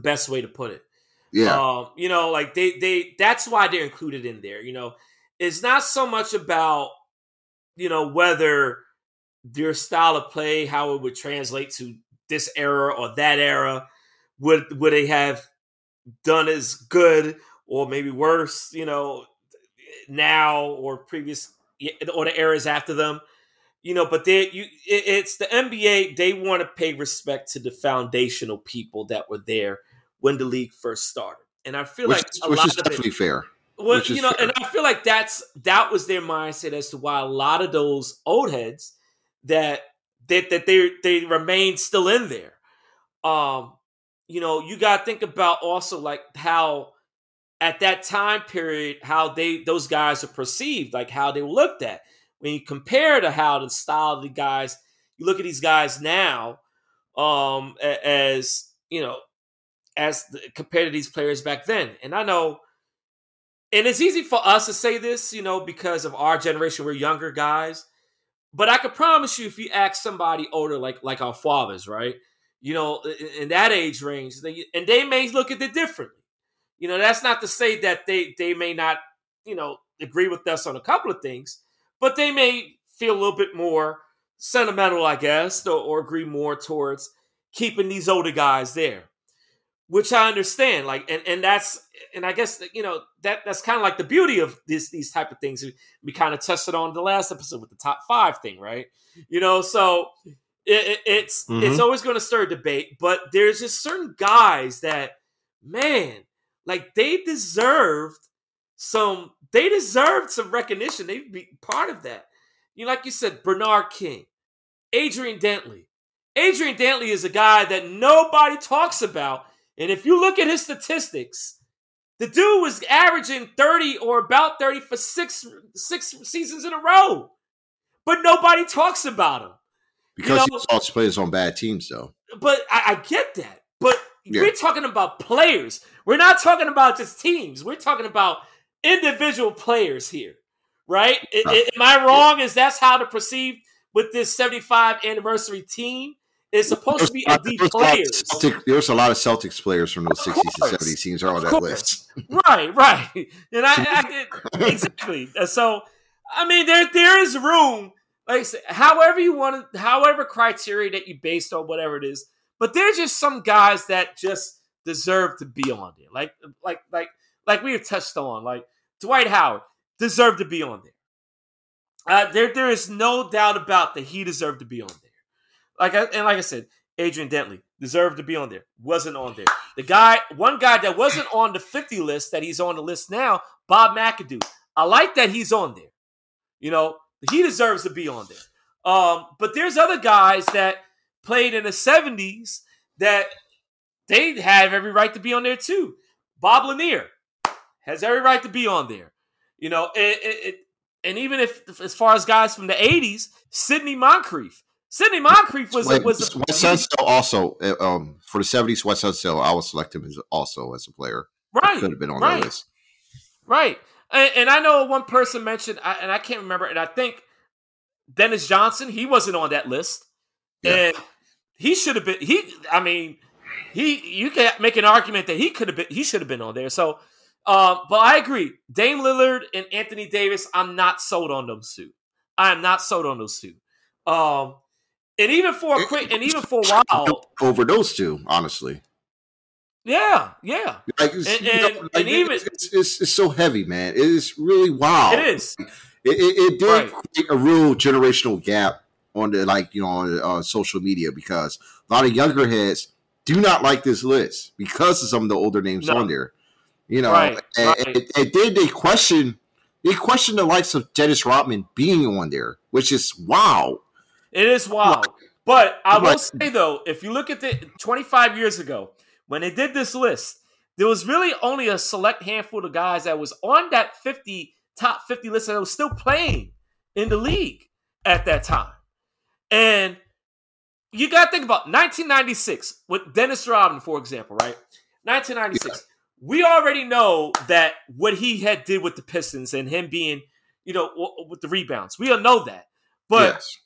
best way to put it. Yeah. Um, you know, like they they that's why they're included in there. You know, it's not so much about you know whether your style of play, how it would translate to this era or that era. Would would they have done as good or maybe worse? You know, now or previous or the eras after them. You know, but they you it, it's the NBA. They want to pay respect to the foundational people that were there when the league first started, and I feel which like which lot is of definitely it, fair. Well, you know, fair. and I feel like that's that was their mindset as to why a lot of those old heads that that that they they remain still in there. Um, you know, you got to think about also like how at that time period how they those guys are perceived, like how they were looked at. When you compare to how the style of the guys, you look at these guys now, um, as you know, as the, compared to these players back then. And I know and it's easy for us to say this, you know, because of our generation, we're younger guys. But I could promise you, if you ask somebody older, like like our fathers, right, you know, in, that age range, they, and they may look at it differently. You know, that's not to say that they they may not, you know, agree with us on a couple of things, but they may feel a little bit more sentimental, I guess, or, or agree more towards keeping these older guys there which I understand. Like, and and that's and I guess you know that that's kind of like the beauty of this these type of things. We kind of tested on the last episode with the top five thing, right? You know, so it, it, it's Mhm. it's always going to stir debate, but there's just certain guys that man, like they deserved some. They deserved some recognition. They'd be part of that. You know, like you said, Bernard King, Adrian Dantley. Adrian Dantley is a guy that nobody talks about. And if you look at his statistics, the dude was averaging 30 or about 30 for six six seasons in a row. But nobody talks about him. Because know- he also plays on bad teams, though. But I, I get that. But Yeah. we're talking about players. We're not talking about just teams. We're talking about individual players here, right? I- am I wrong? Is that's how to perceive with this 75 anniversary team? It's supposed to be of the There's a lot of players. Celtic- there's a lot of Celtics players from those Of 60s and 70s teams are on that course. list. right, right. And I, I exactly. So, I mean, there there is room. Like however you want to, however criteria that you based on, whatever it is. But there's just some guys that just deserve to be on there. Like, like, like, like we have touched on. Like Dwight Howard deserved to be on there. Uh, there, there is no doubt about that he deserved to be on there. Like, I, and like I said, Adrian Dantley deserved to be on there. Wasn't on there. The guy, one guy that wasn't on the 50 list that he's on the list now, Bob McAdoo. I like that he's on there. You know, he deserves to be on there. Um, but there's other guys that played in the 70s that they have every right to be on there too. Bob Lanier has every right to be on there. You know, it, it, it, and even if as far as guys from the 80s, Sidney Moncrief. Sidney Moncrief was Wait, was Wes Unseld also uh, um, for the 70s. Wes Unseld, I would select him as also as a player. right. Could have been on right. that list. Right. And, and I know one person mentioned, and I can't remember, and I think Dennis Johnson, he wasn't on that list. Yeah. And he should have been, he, I mean, he, you can make an argument that he could have been, he should have been on there. So, um, but I agree. Dame Lillard and Anthony Davis, I'm not sold on those two. I am not sold on those two. Um, and even for a quick, and even for a while, Over those two, honestly. yeah, yeah, Like, it's, And- you know, and- like, and even- it's, it's, it's so heavy, man. It is really wild. it is. It, it, it did Right. create a real generational gap on the like you know on uh, social media because a lot of younger heads do not like this list because of some of the older names No. on there. You know, Right, and, right. and, and then they question they question the likes of Dennis Rodman being on there, which is wow. It is wild. But I will say though, if you look at the 25 years ago when they did this list, there was really only a select handful of guys that was on that 50 top 50 list that was still playing in the league at that time. And you got to think about 1996 with Dennis Rodman, for example, right? 1996. we already know that what he had did with the Pistons and him being, you know, with the rebounds. We all know that. But yes.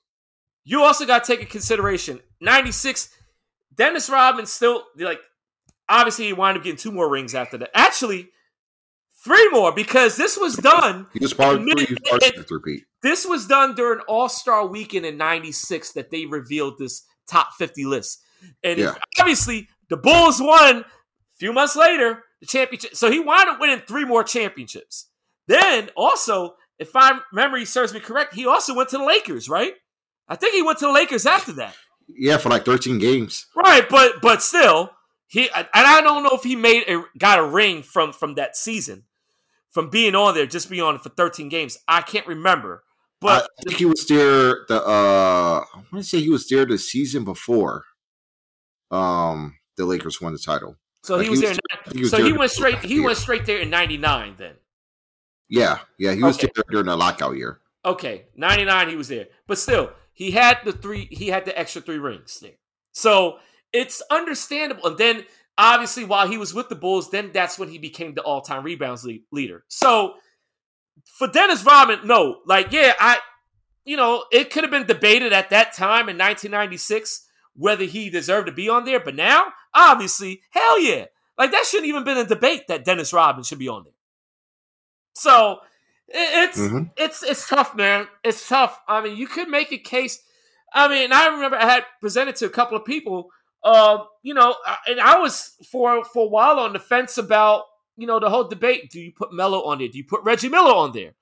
You also got to take in consideration 96 Dennis Rodman still like obviously he wound up getting two more rings after that. Actually, three more because this was done. He was part of three. This was done during All Star Weekend in '96 that they revealed this top 50 list, and yeah. obviously the Bulls won a few months later the championship. So he wound up winning three more championships. Then also, if my memory serves me correct, he also went to the Lakers, right? I think he went to the Lakers after that. Yeah, for like 13 games. Right, but but still, he and I don't know if he made a got a ring from from that season, from being on there, just being on it for 13 games. I can't remember. But I think he was there the uh I want to say he was there the season before um the Lakers won the title. So like he, was he was there. He was so he went straight. He went straight there in '99. Then. Yeah, yeah, he was okay. there during the lockout year. Okay, '99 he was there, but still he had the three. He had the extra three rings there. So it's understandable. And then obviously while he was with the Bulls, then that's when he became the all-time rebounds leader. So for Dennis Rodman, no, like yeah, I, you know, it could have been debated at that time in 1996 whether he deserved to be on there. But now, obviously, hell yeah. Like that shouldn't even been a debate that Dennis Rodman should be on there. So it's mm-hmm. it's it's tough, man. It's tough. I mean, you could make a case. I mean, I remember I had presented to a couple of people. Uh, you know, and I was for for a while on the fence about you know the whole debate. Do you put Melo on there? Do you put Reggie Miller on there?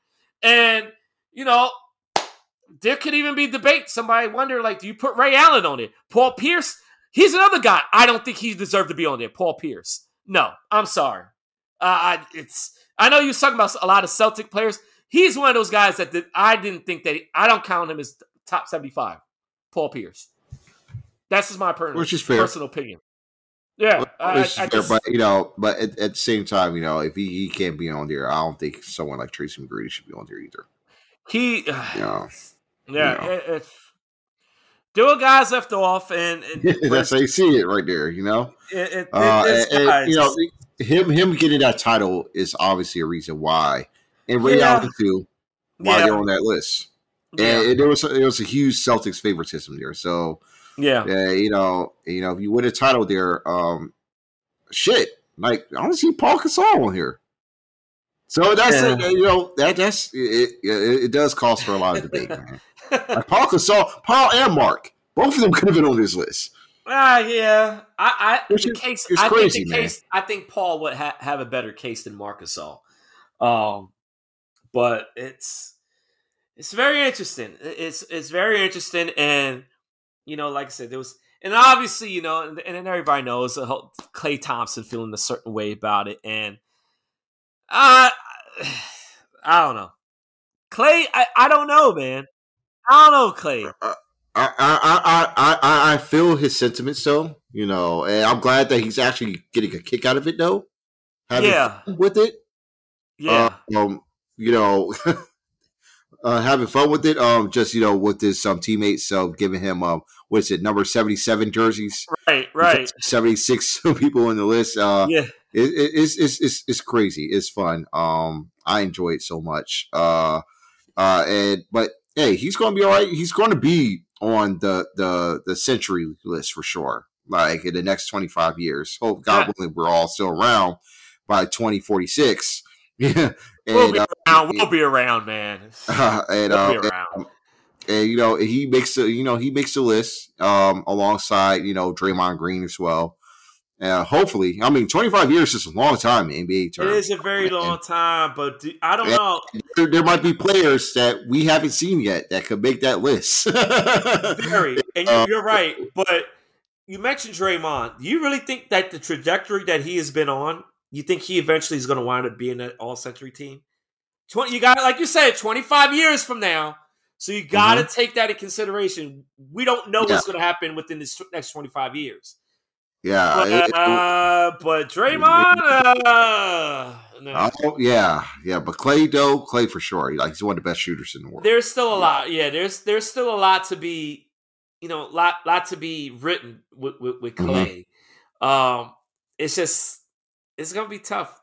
And you know, there could even be debate. Somebody wonder, like, do you put Ray Allen on it? Paul Pierce, he's another guy. I don't think he deserved to be on there. Paul Pierce. No, I'm sorry. Uh, I, it's I know you're talking about a lot of Celtic players. He's one of those guys that did, I didn't think that he, I don't count him as top 75. Paul Pierce. That's just my per- Which is fair. personal opinion. Yeah, Which I, is I, fair, just, but you know, but at, at, the same time, you know, if he, he can't be on there, I don't think someone like Tracy McGrady should be on there either. He, you know. Yeah, it, it's a guys left off, and, and that's how you see it right there. You know, it, it, uh, and, and, you know him him getting that title is obviously a reason why, and Ray yeah. Allen too, why yeah. they're on that list. Yeah. And there was there was a huge Celtics favoritism there. So yeah, yeah, you know, you know, if you win a title there, um, shit, like I don't see Paul Gasol on here. So that's yeah. it, you know that that's it, it, it. does cause for a lot of debate, man like Paul Gasol, Paul and Marc, both of them could have been on this list. Ah, uh, yeah. I, I the case. I crazy, think the case. I think Paul would ha- have a better case than Marcus Gasol. Um, but it's it's very interesting. It's it's very interesting, and you know, like I said, there was, and obviously, you know, and, and everybody knows uh, Klay Thompson feeling a certain way about it, and I, I don't know. Klay. I, I don't know, man. I don't know, Klay. I, I, I, I, I feel his sentiments though, you know, and I'm glad that he's actually getting a kick out of it though. Having yeah. with it. Yeah. Uh, um, you know, uh, having fun with it. Um, just you know, with his um teammates, so giving him um, what is it, number seventy seven jerseys? Right, right. Seventy six people in the list. Uh, yeah, it, it, it's, it's it's it's crazy. It's fun. Um, I enjoy it so much. Uh, uh, and but hey, he's going to be all right. He's going to be on the the the century list for sure. Like in the next twenty five years. Hope God yeah. willing, we're all still around by twenty forty six. Yeah, we'll be uh, around. We'll be around, man. Uh, and, we'll uh, and, and, you know he makes the you know he makes the list um, alongside you know Draymond Green as well. Uh, hopefully, I mean, 25 years is a long time in NBA terms. It is a very long time, but do, I don't know. There, there, might be players that we haven't seen yet that could make that list. very, and you're, uh, you're, right. But you mentioned Draymond. Do you really think that the trajectory that he has been on, you think he eventually is going to wind up being an all-century team? 20, you got like you said, 25 years from now. So you got to mm-hmm. take that in consideration. We don't know yeah. what's going to happen within this next 25 years. Yeah, but, it, it, uh, but Draymond, uh, no. oh, yeah, yeah. But Klay, though, Klay for sure. Like he's one of the best shooters in the world. There's still a lot. Yeah, there's there's still a lot to be, you know, lot lot to be written with with, with mm-hmm. Mm-hmm. Um, it's just it's gonna be tough.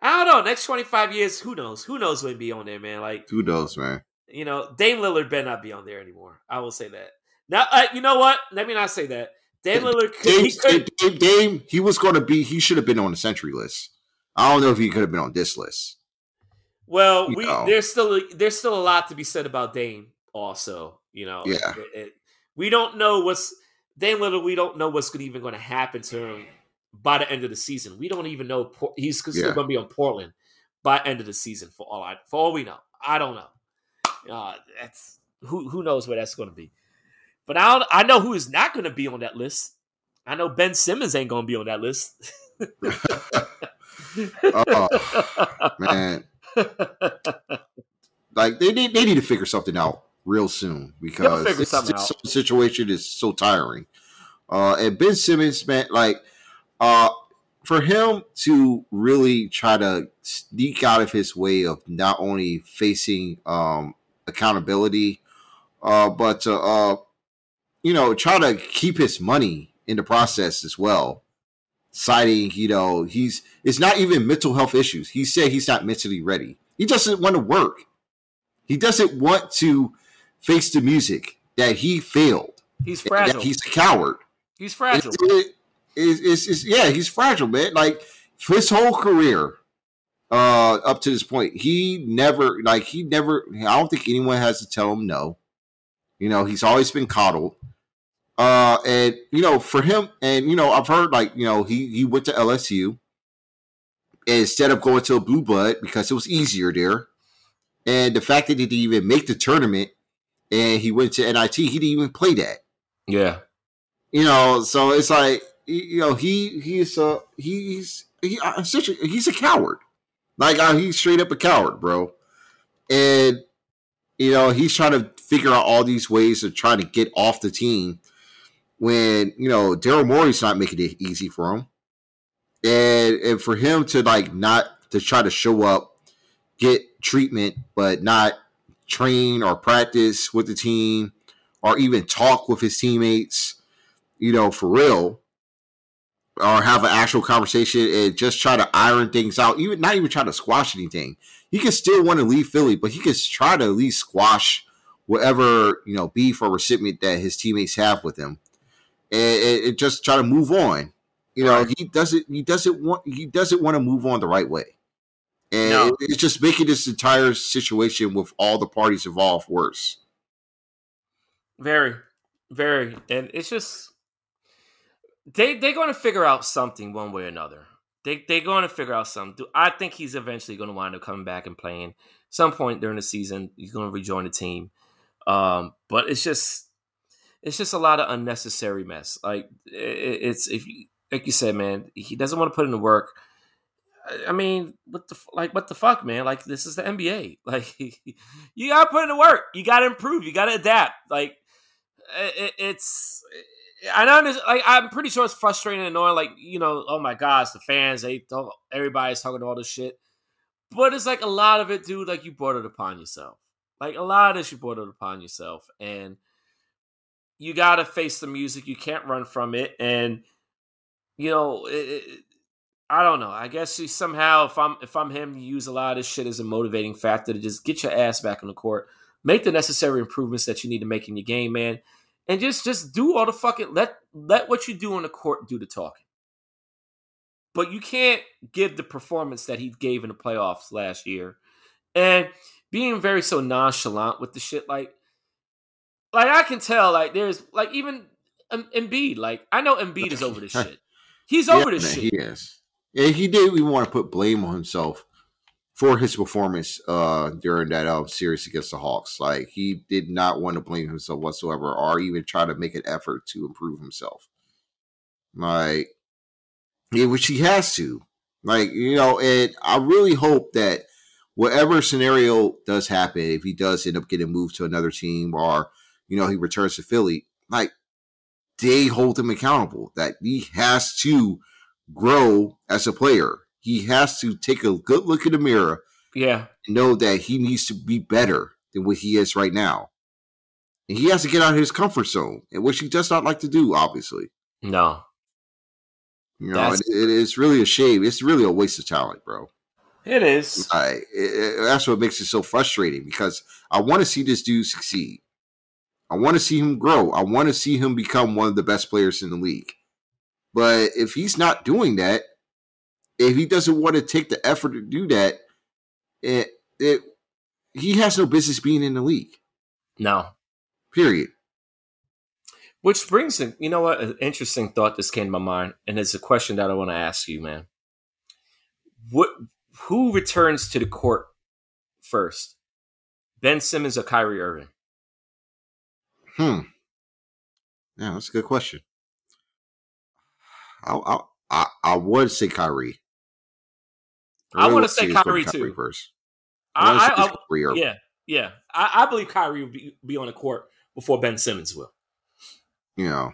I don't know. Next twenty five years, who knows? Who knows when be on there, man? Like who knows, man? You know, Dame Lillard better not be on there anymore. I will say that. Now, uh, you know what? Let me not say that. Dame Lillard could, Dame, he could, Dame, Dame, he was going to be. He should have been on the century list. I don't know if he could have been on this list. Well, we know. there's still there's still a lot to be said about Dame. Also, you know, yeah, it, it, we don't know what's Dame Lillard. We don't know what's even going to happen to him by the end of the season. We don't even know he's still yeah. going to be on Portland by end of the season. For all I, for all we know, I don't know. Uh, that's who who knows where that's going to be. But I I know who is not going to be on that list. I know Ben Simmons ain't going to be on that list. oh man, like they need they need to figure something out real soon because this, this situation is so tiring. Uh, and Ben Simmons, man, like uh, for him to really try to sneak out of his way of not only facing um, accountability, uh, but to uh, you know try to keep his money in the process as well. Citing, you know, he's it's not even mental health issues. He said he's not mentally ready. He doesn't want to work. He doesn't want to face the music that he failed. He's fragile. He's a coward. He's fragile. It, it, it's, it's, yeah, he's fragile, man. Like his whole career, uh, up to this point, he never like he never. I don't think anyone has to tell him no. You know, he's always been coddled. Uh, and you know, for him, and you know, I've heard like you know he he went to LSU instead of going to a blue blood because it was easier there. And the fact that he didn't even make the tournament and he went to NIT, he didn't even play that. Yeah. You know, so it's like you know he he's a he's he uh, essentially he's a coward. Like uh, he's straight up a coward, bro. And you know he's trying to figure out all these ways to try to get off the team when you know Daryl Morey's not making it easy for him, and and for him to like not to try to show up, get treatment, but not train or practice with the team or even talk with his teammates, you know, for real, or have an actual conversation and just try to iron things out, even not even try to squash anything. He can still want to leave Philly, but he can try to at least squash whatever, you know, beef or resentment that his teammates have with him. And, and just try to move on. You know, he doesn't he doesn't want he doesn't want to move on the right way. And no. it's just making this entire situation with all the parties involved worse. Very, very. And it's just they they're going to figure out something one way or another. They they're going to figure out something. I think he's eventually going to wind up coming back and playing some point during the season. He's going to rejoin the team. Um, but it's just it's just a lot of unnecessary mess. Like it's if like you said, man, he doesn't want to put in the work. I mean, what the like what the fuck, man? Like this is the NBA. Like you gotta put in the work. You gotta improve. You gotta adapt. Like it, it's I know. Like, I'm pretty sure it's frustrating and annoying. Like, you know, oh my gosh, the fans, they don't, everybody's talking all this shit. But it's like a lot of it, dude. Like you brought it upon yourself. Like a lot of this, you brought it upon yourself, and you got to face the music. You can't run from it, and you know, it, it, I don't know. I guess he somehow, if I'm if I'm him, you use a lot of this shit as a motivating factor to just get your ass back on the court, make the necessary improvements that you need to make in your game, man and just just do all the fucking let let what you do on the court do the talking. But you can't give the performance that he gave in the playoffs last year, and being very so nonchalant with the shit. Like, like I can tell, like there's like even Embiid. Like I know Embiid is over this shit. He's over this man, shit. He is. Yeah, he did even want to put blame on himself for his performance uh, during that uh, series against the Hawks. Like he did not want to blame himself whatsoever, or even try to make an effort to improve himself. Like, yeah, which he has to. Like you know, and I really hope that whatever scenario does happen, if he does end up getting moved to another team, or you know he returns to Philly, like they hold him accountable. That he has to grow as a player he has to take a good look in the mirror. Yeah. Know that he needs to be better than what he is right now. And he has to get out of his comfort zone, and which he does not like to do, obviously. No. You know, it, it is really a shame. It's really a waste of talent, bro. It is. It, it, that's what makes it so frustrating because I want to see this dude succeed. I want to see him grow. I want to see him become one of the best players in the league. But if he's not doing that, if he doesn't want to take the effort to do that, it, it he has no business being in the league. No. Period. Which brings in, you know what, an interesting thought just came to my mind, and it's a question that I want to ask you, man. What who returns to the court first? Ben Simmons or Kyrie Irving? Hmm. Yeah, that's a good question. I I I, I would say Kyrie. I, really I want to say Kyrie, Kyrie too. First. I, I, I Kyrie yeah, yeah. I, I believe Kyrie will be, be on the court before Ben Simmons will. You know,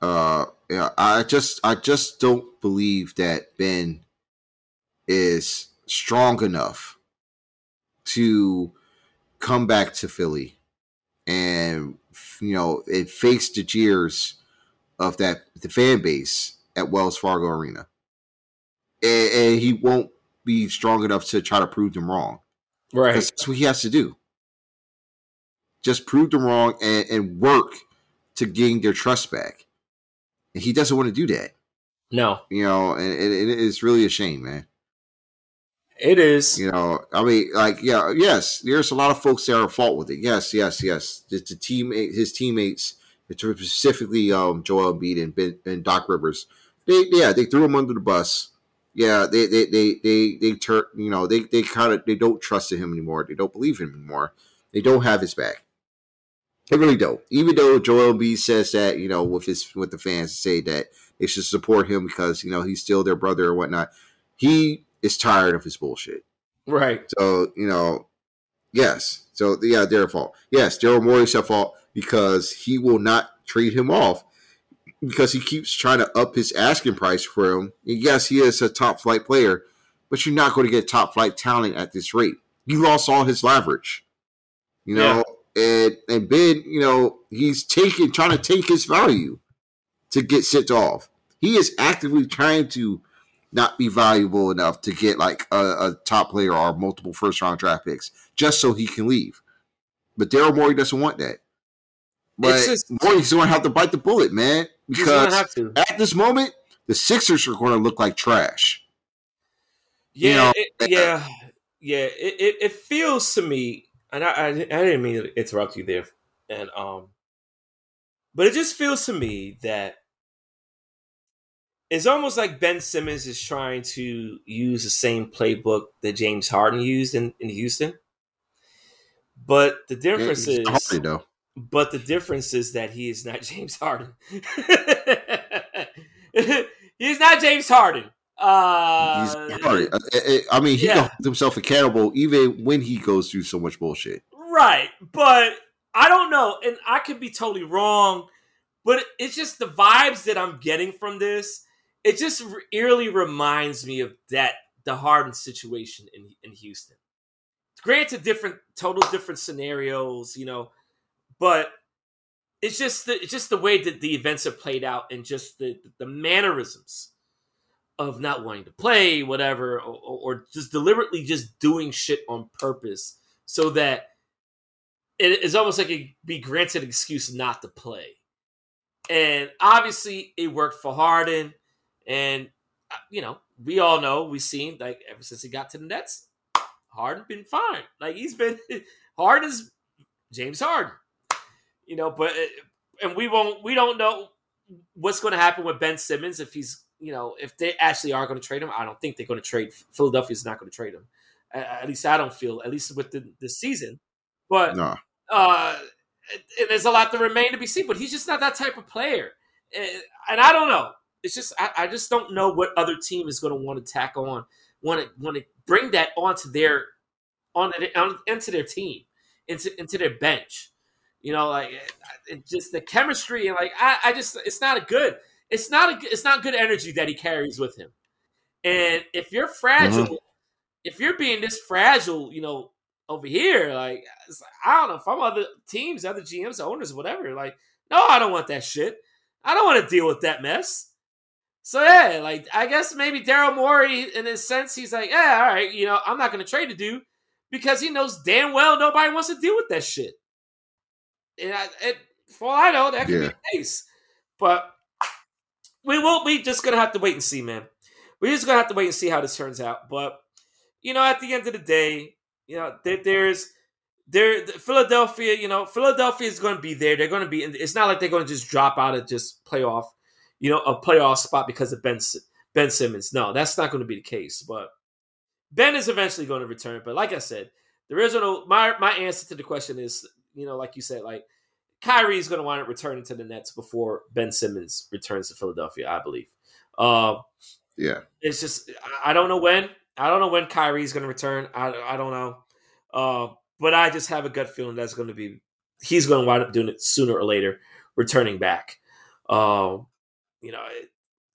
uh, yeah. I just I just don't believe that Ben is strong enough to come back to Philly and you know it face the jeers of that the fan base at Wells Fargo Arena, and, and he won't be strong enough to try to prove them wrong. Right, that's what he has to do. Just prove them wrong and, and work to gain their trust back. And he doesn't want to do that. No, you know, and, and it is really a shame, man. It is. You know, I mean, like, yeah, yes, there's a lot of folks that are at fault with it. Yes, yes, yes. The, the teammate, his teammates, specifically um, Joel Embiid and, ben, and Doc Rivers, they, yeah, they threw him under the bus. Yeah, they, they, they, they, they turn, you know, they, they kind of, they don't trust him anymore. They don't believe him anymore. They don't have his back. They really don't. Even though Joel Embiid says that, you know, with his, with the fans say that they should support him because, you know, he's still their brother or whatnot. He is tired of his bullshit. Right. So, you know, yes. So, yeah, their fault. Yes, Daryl Morey's at fault because he will not trade him off because he keeps trying to up his asking price for him. And yes, he is a top flight player, but you're not going to get top flight talent at this rate. You lost all his leverage, you know. Yeah. And and Ben, you know, he's taking trying to take his value to get sent off. He is actively trying to not be valuable enough to get like a, a top player or multiple first round draft picks just so he can leave. But Daryl Morey doesn't want that. But just, Morey's going to have to bite the bullet, man, because at this moment the Sixers are going to look like trash. Yeah, you know? it, yeah, yeah. It, it, it feels to me, and I, I I didn't mean to interrupt you there, and um, but it just feels to me that it's almost like Ben Simmons is trying to use the same playbook that James Harden used in, in Houston. But the difference is Harden, though. But the difference is that he is not James Harden. He's not James Harden. Uh, He's Harden. Uh, I mean, he yeah. holds himself accountable even when he goes through so much bullshit. Right, but I don't know, and I could be totally wrong, but it's just the vibes that I'm getting from this it just eerily reminds me of that the Harden situation in in Houston. Granted, different, total different scenarios, you know, but it's just the it's just the way that the events have played out and just the the mannerisms of not wanting to play, whatever, or, or just deliberately just doing shit on purpose so that it is almost like it be granted an excuse not to play. And obviously, it worked for Harden and uh, you know, we all know we've seen like ever since he got to the Nets, Harden been fine. Like he's been Harden is James Harden. You know, but uh, and we won't we don't know what's going to happen with Ben Simmons if he's you know if they actually are going to trade him. I don't think they're going to trade. Philadelphia's not going to trade him. At least I don't feel. At least with the, the season, but no. uh, and there's a lot to remain to be seen. But he's just not that type of player, and I don't know it's just I, I just don't know what other team is going to want to tack on, want to want to bring that onto their on, on into their team, into into their bench. You know, like it just the chemistry and like I, I just it's not a good it's not a it's not good energy that he carries with him. And if you're fragile, mm-hmm. if you're being this fragile, you know, over here, like I don't know if I'm other teams, other GMs, owners, whatever. Like, no, I don't want that shit. I don't want to deal with that mess. So yeah, like I guess maybe Daryl Morey, in his sense, he's like, yeah, all right, you know, I'm not going to trade the dude because he knows damn well nobody wants to deal with that shit. And I, it, for all I know, that could yeah. be the case. But we will. We just gonna have to wait and see, man. We're just gonna have to wait and see how this turns out. But you know, at the end of the day, you know, there, there's there Philadelphia. You know, Philadelphia is going to be there. They're going to be. It's not like they're going to just drop out of just playoff, you know, a playoff spot because of Ben Ben Simmons. No, that's not going to be the case. But Ben is eventually going to return. But like I said, the original my my answer to the question is, you know, like you said, like Kyrie is going to wind up returning to the Nets before Ben Simmons returns to Philadelphia, I believe. Uh, yeah, it's just I don't know when. I don't know when Kyrie is going to return. I I don't know. Uh, but I just have a gut feeling that's going to be he's going to wind up doing it sooner or later, returning back. Um, you know,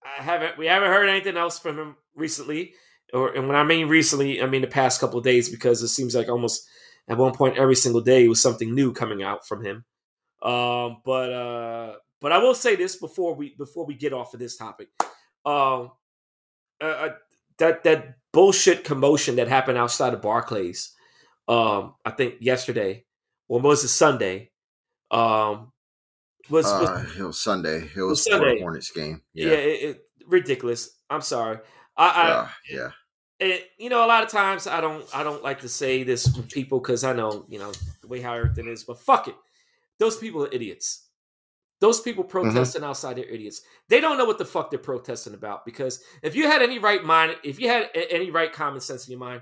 I haven't we haven't heard anything else from him recently, or and when I mean recently, I mean the past couple of days because it seems like almost at one point every single day was something new coming out from him. Um, but uh, but I will say this before we before we get off of this topic. Um, uh, uh, that that bullshit commotion that happened outside of Barclays. Um, I think yesterday, or was it Sunday? Um, was, was uh, it was Sunday. It was, Sunday. Hornets game. Yeah, yeah it, it, ridiculous. I'm sorry. I, I yeah. you know, a lot of times I don't I don't like to say this with people because I know you know the way how everything is, but fuck it. Those people are idiots. Those people mm-hmm. protesting mm-hmm. outside, they're idiots. They don't know what the fuck they're protesting about. Because if you had any right mind, if you had any right common sense in your mind,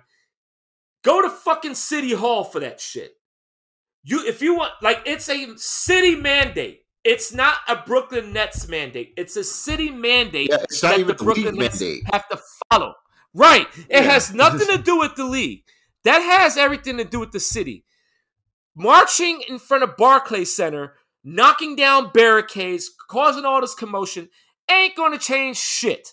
go to fucking City Hall for that shit. You, if you want, like, it's a city mandate. It's not a Brooklyn Nets mandate. It's a city mandate yeah, it's that the Brooklyn Nets mandate. have to follow. Right. It yeah. has nothing to do with the league. That has everything to do with the city marching in front of Barclays Center, knocking down barricades, causing all this commotion, ain't going to change shit.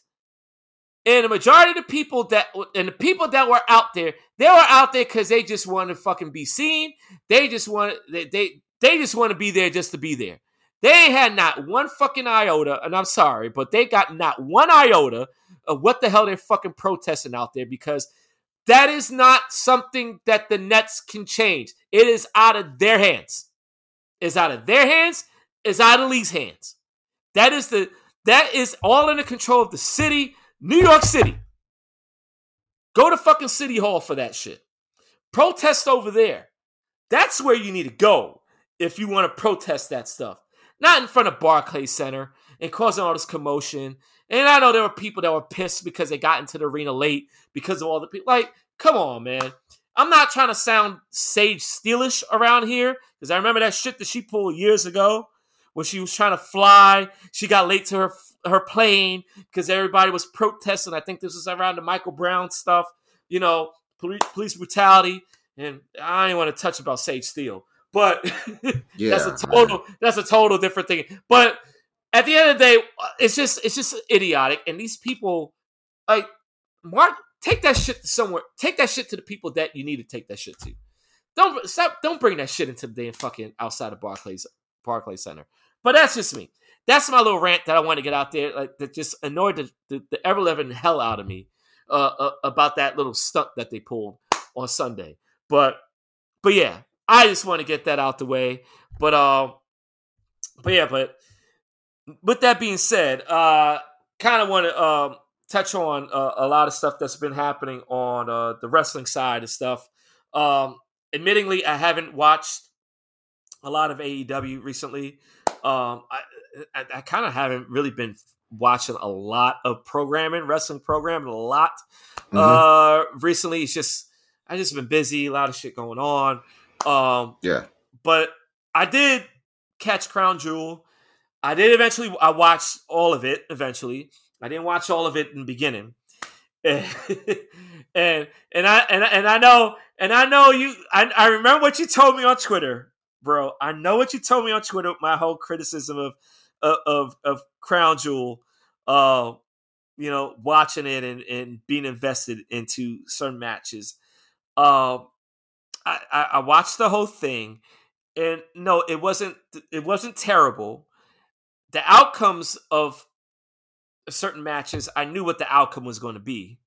And the majority of the people that and the people that were out there, they were out there because they just want to fucking be seen. They just want they, they they just want to be there just to be there. They ain't had not one fucking iota, and I'm sorry, but they got not one iota of what the hell they're fucking protesting out there because that is not something that the Nets can change. It is out of their hands. It's out of their hands. It's out of Lee's hands. That is the that is all in the control of the city, New York City. Go to fucking City Hall for that shit. Protest over there. That's where you need to go if you want to protest that stuff. Not in front of Barclays Center and causing all this commotion and I know there were people that were pissed because they got into the arena late because of all the people. Like, come on, man. I'm not trying to sound Sage Steelish around here because I remember that shit that she pulled years ago when she was trying to fly. She got late to her her plane because everybody was protesting. I think this was around the Michael Brown stuff, you know, police brutality. And I don't want to touch about Sage Steele, but yeah, that's a total that's a total different thing. But at the end of the day, it's just it's just idiotic. And these people, like Mark, take that shit somewhere. Take that shit to the people that you need to take that shit to. Don't stop. Don't bring that shit into the damn fucking outside of Barclays Barclays Center. But that's just me. That's my little rant that I want to get out there. Like that just annoyed the, the, the ever living hell out of me uh, uh, about that little stunt that they pulled on Sunday. But but yeah, I just want to get that out the way. But uh, but yeah, but with that being said, uh, kind of want to um, touch on uh, a lot of stuff that's been happening on uh, the wrestling side and stuff. Um, admittingly, I haven't watched a lot of AEW recently. Um, I, I, I kind of haven't really been watching a lot of programming, wrestling programming, a lot. Mm-hmm. Uh, recently, it's just I just been busy, a lot of shit going on. Um, yeah, but I did catch Crown Jewel. I did eventually. I watched all of it. Eventually, I didn't watch all of it in the beginning, and and, and I and, and I know and I know you. I, I remember what you told me on Twitter, bro. I know what you told me on Twitter. My whole criticism of of of, of Crown Jewel, uh, you know, watching it and and being invested into certain matches. Um, I, I, watched the whole thing, and no, it wasn't it wasn't terrible the outcomes of certain matches, I knew what the outcome was going to be.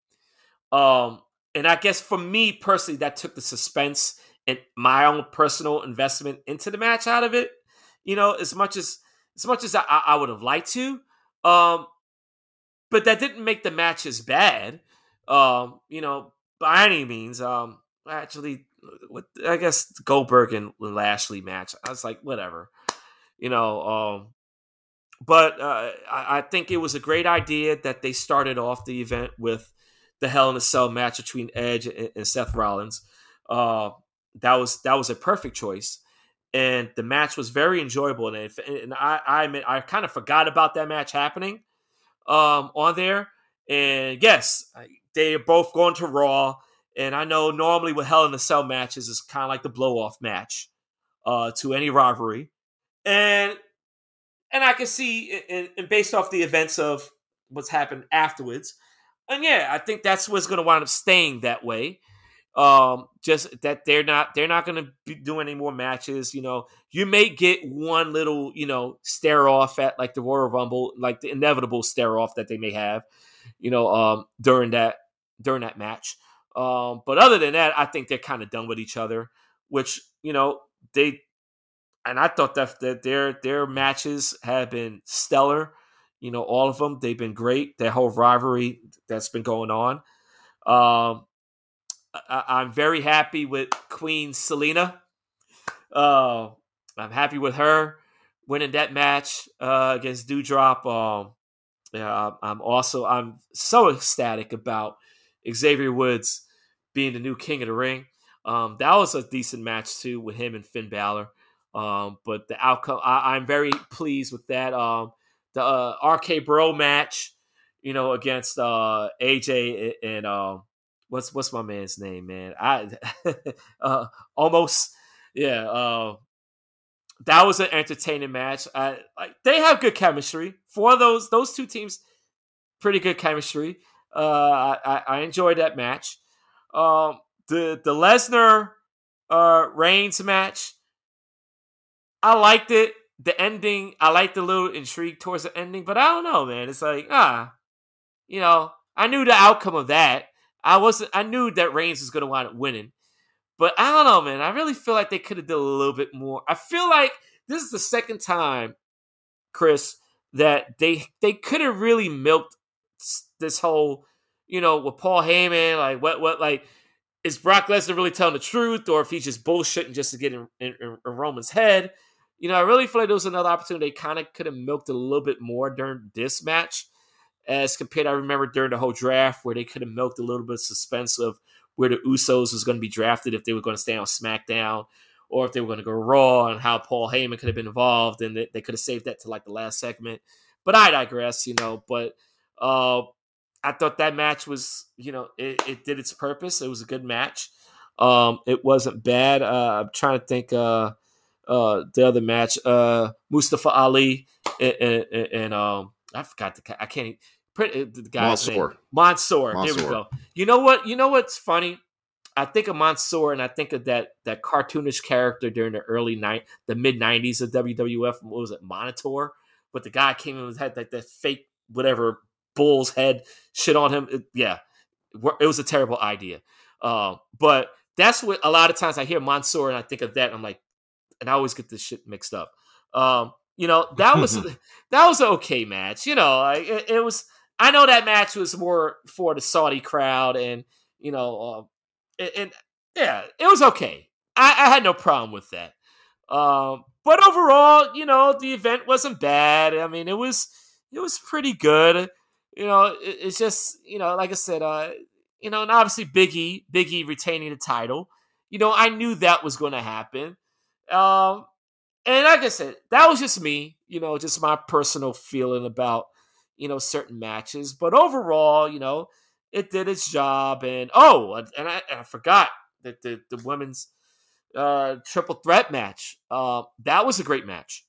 Um, and I guess for me personally, that took the suspense and my own personal investment into the match out of it. You know, as much as as much as I, I would have liked to, um, but that didn't make the matches bad. Um, you know, by any means. Um, actually, with I guess Goldberg and Lashley match, I was like, whatever. You know, um, but uh, I, I, think it was a great idea that they started off the event with the Hell in a Cell match between Edge and, and Seth Rollins. Uh, that was that was a perfect choice, and the match was very enjoyable. And, if, and I I admit I kind of forgot about that match happening um, on there. And yes, they are both going to Raw. And I know normally with Hell in a Cell matches is kind of like the blow off match uh, to any rivalry, and and I can see, and based off the events of what's happened afterwards, and yeah, I think that's what's going to wind up staying that way. Um, just that they're not they're not going to be doing any more matches. You know, you may get one little you know stare off at like the Royal Rumble, like the inevitable stare off that they may have, you know, um, during that during that match. Um, but other than that, I think they're kind of done with each other. Which you know they, and I thought that that their their matches have been stellar. You know, all of them. They've been great. Their whole rivalry that's been going on. Um, I, am very happy with Queen Zelina. Uh, I'm happy with her winning that match uh, against Doudrop. Um, yeah, I'm also I'm so ecstatic about Xavier Woods being the new King of the Ring. Um, that was a decent match too with him and Finn Balor. Um, but the outcome, I, am very pleased with that. Um, the uh, RK Bro match, you know, against uh, AJ and, uh, what's what's my man's name, man? I uh, almost yeah. Uh, that was an entertaining match. I, like they have good chemistry for those those two teams. Pretty good chemistry. Uh, I, I enjoyed that match. Um, the the Lesnar uh, Reigns match, I liked it. The ending, I liked the little intrigue towards the ending, but I don't know, man. It's like ah, you know, I knew the outcome of that. I wasn't. I knew that Reigns was going to wind up winning, but I don't know, man. I really feel like they could have done a little bit more. I feel like this is the second time, Chris, that they they could have really milked this whole you know, with Paul Heyman, like what what like is Brock Lesnar really telling the truth, or if he's just bullshitting just to get in, in, in Roman's head? You know, I really feel like there was another opportunity. They kind of could have milked a little bit more during this match, as compared. I remember during the whole draft where they could have milked a little bit of suspense of where the Usos was going to be drafted if they were going to stay on SmackDown or if they were going to go Raw and how Paul Heyman could have been involved and they, they could have saved that to like the last segment. But I digress, you know. But uh, I thought that match was, you know, it, it did its purpose. It was a good match. Um, it wasn't bad. Uh, I'm trying to think uh, uh, the other match. Uh, Mustafa Ali and, and, and um, I forgot the I can't print uh, the guy's Mansoor. name. Mansoor. Mansoor. There we go. You know what? You know what's funny? I think of Mansoor and I think of that that cartoonish character during the early night, the mid '90s of WWF. What was it, Mantaur? But the guy came in with had like that fake whatever bull's head shit on him. It, yeah, it was a terrible idea. Uh, but that's what a lot of times I hear Mansoor and I think of that. I'm like, and I always get this shit mixed up. Um, you know, that was that was an okay match. You know, it, it, was. I know that match was more for the Saudi crowd, and you know, uh, and, and, yeah, it was okay. I, I had no problem with that. Um, but overall, you know, the event wasn't bad. I mean, it was it was pretty good you know, it, it's just you know, like I said, uh, you know, and obviously Biggie, Biggie retaining the title. You know, I knew that was going to happen. Um, and like I said, that was just me. You know, just my personal feeling about you know certain matches. But overall, you know, it did its job. And oh, and I, and I forgot that the the women's uh, triple threat match. Uh, that was a great match.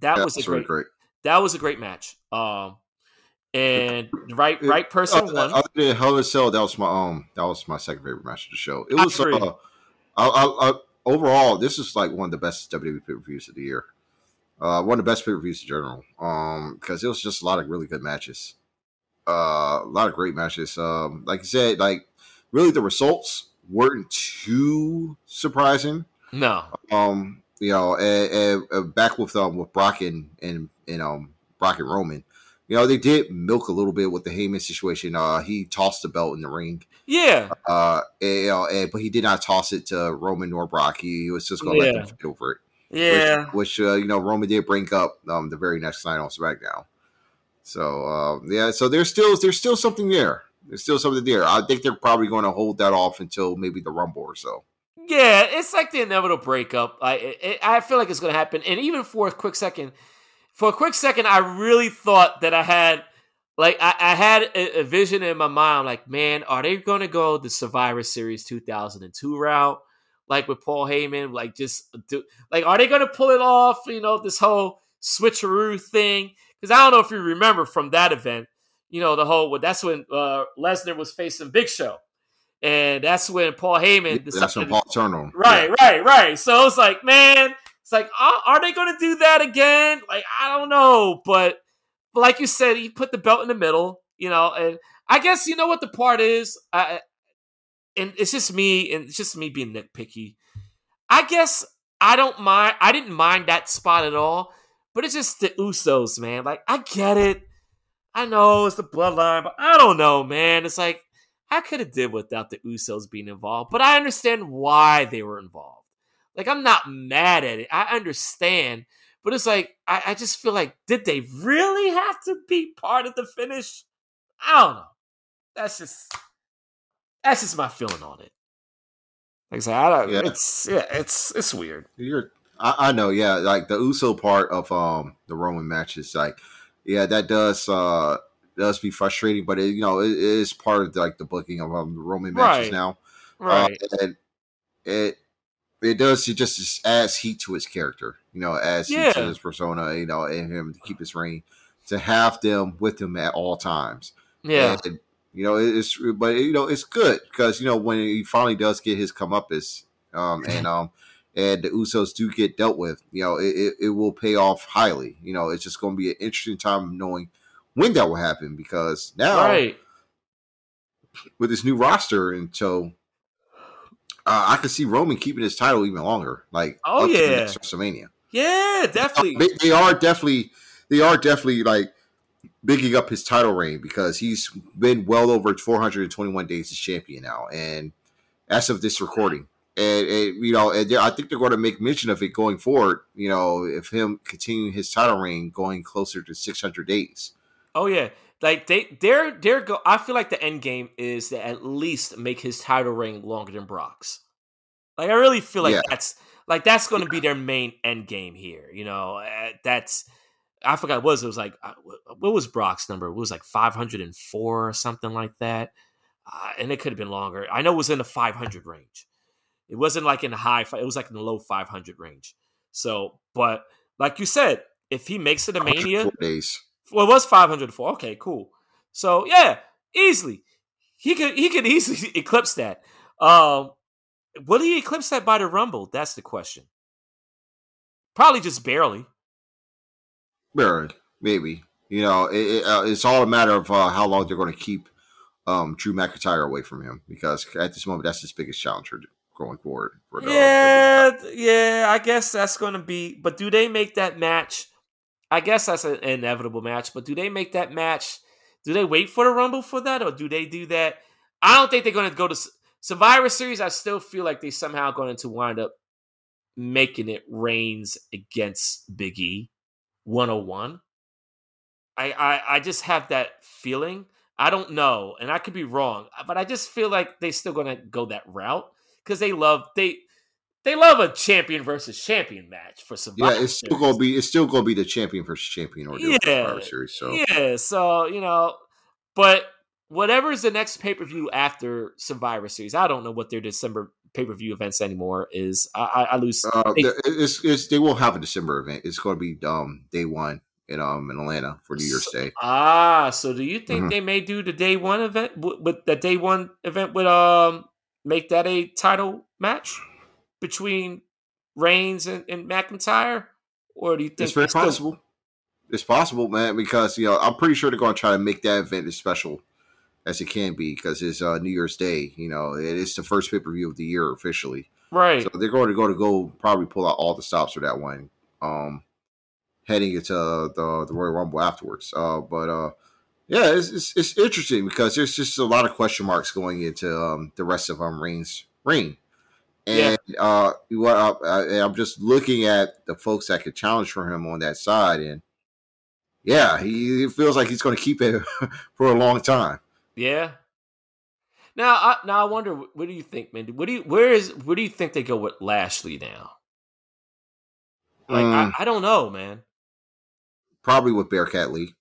That yeah, was a great, really great, That was a great match. Um, and right right person uh, won. Other than Hell in a Cell, that was my um that was my second favorite match of the show. It was uh, I, I, I, overall this is like one of the best WWE pay per views of the year. Uh, one of the best pay per views in general. Um, because it was just a lot of really good matches. Uh, a lot of great matches. Um, like I said, like really the results weren't too surprising. No. Um, you know, and, and, and back with um with Brock and and, and um Brock and Roman. You know, they did milk a little bit with the Heyman situation. Uh, he tossed the belt in the ring. Yeah. Uh, and, and, but he did not toss it to Roman or Brock. He, he was just going to Yeah. let them fight over it. Yeah. Which, which uh, you know, Roman did bring up um the very next night on SmackDown. So um, yeah, so there's still there's still something there. There's still something there. I think they're probably going to hold that off until maybe the Rumble or so. Yeah, it's like the inevitable breakup. I it- I feel like it's going to happen. And even for a quick second, for a quick second, I really thought that I had like I, I had a, a vision in my mind. Like, man, are they going to go the Survivor Series 2002 route, like with Paul Heyman? Like, just do like, are they going to pull it off? You know, this whole switcheroo thing. Because I don't know if you remember from that event. You know, the whole well, that's when uh, Lesnar was facing Big Show. And that's when Paul Heyman That's when Paul turned on. Right, right, right. So it's like, man, it's like, are, are they going to do that again? Like, I don't know, but, but like you said, he put the belt in the middle, you know, and I guess you know what the part is, I, and it's just me, and it's just me being nitpicky. I guess I don't mind. I didn't mind that spot at all, but it's just the Usos, man. Like, I get it. I know it's the bloodline, but I don't know, man. It's like I could have did without the Usos being involved, but I understand why they were involved. Like I'm not mad at it. I understand, but it's like I, I just feel like did they really have to be part of the finish? I don't know. That's just that's just my feeling on it. Like I said, I don't, Yeah. it's yeah, it's it's weird. You're, I, I know, yeah. Like the Uso part of um the Roman matches, like, yeah, that does uh does be frustrating, but it, you know, it, it is part of like the booking of um, the Roman matches Right. now. Right. Uh, and it it does it just, adds heat to his character, you know, adds heat to Yeah. his persona, you know, and him to keep his reign, to have them with him at all times. yeah. And, you know, it's but you know it's good because you know when he finally does get his comeuppance, um, and um, and the Usos do get dealt with, you know, it, it, it will pay off highly. You know, it's just going to be an interesting time knowing when that will happen because now right. with this new roster and so. Uh, I could see Roman keeping his title even longer, like Oh, up to the yeah. WrestleMania. Yeah, definitely. They, they are definitely, they are definitely like bigging up his title reign because he's been well over 421 days as champion now, and as of this recording, and, and you know, and I think they're going to make mention of it going forward. You know, if him continuing his title reign going closer to 600 days. Oh yeah, like they they're they're go. I feel like the end game is to at least make his title reign longer than Brock's. Like I really feel like Yeah. that's like that's going to be their main end game here. You know, uh, that's I forgot what it was. It was like uh, what was Brock's number? It was like five hundred and four or something like that, uh, and it could have been longer. I know it was in the five hundred range. It wasn't like in the high. It was like in the low five hundred range. So, but like you said, if he makes it a mania, days. Well, it was 504. Okay, cool. So yeah, easily he could he could easily eclipse that. Um, will he eclipse that by the Rumble? That's the question. Probably just barely. Barely, maybe. You know, it, it, uh, it's all a matter of uh, how long they're going to keep um, Drew McIntyre away from him because at this moment, that's his biggest challenger going forward. For Yeah, yeah. I guess that's going to be. But do they make that match? I guess that's an inevitable match. But do they make that match? Do they wait for the Rumble for that, or do they do that? I don't think they're going to go to Survivor Series. I still feel like they somehow going to wind up making it Reigns against Big E, one hundred one. I, I I just have that feeling. I don't know, and I could be wrong, but I just feel like they're still going to go that route because they love they they love a champion versus champion match for Survivor. Yeah, it's still gonna be it's still gonna be the champion versus champion or the Yeah. Survivor Series. So Yeah, so you know, but whatever is the next pay per view after Survivor Series, I don't know what their December pay per view events anymore is. I, I, I lose. uh, They- it's, it's they will have a December event. It's gonna be um day one in um in Atlanta for New Year's Day. ah, so do you think Mhm. they may do the day one event with, with the day one event would um make that a title match between Reigns and, and McIntyre? or do you think it's very still- possible. It's possible, man, because you know I'm pretty sure they're going to try to make that event as special as it can be because it's uh, New Year's Day. You know, it is the first pay per view of the year officially, right? so they're going to go to go probably pull out all the stops for that one. Um, heading into the the Royal Rumble afterwards. Uh, but uh, yeah, it's, it's it's interesting because there's just a lot of question marks going into um, the rest of um Reigns reign. And uh, what I, I, I'm just looking at the folks that could challenge for him on that side, and yeah, he, he feels like he's going to keep it for a long time. Yeah. Now, I, now I wonder, what do you think, man? What do you, where is, where do you think they go with Lashley now? Like, Mm, I, I don't know, man. probably with Bearcat Lee.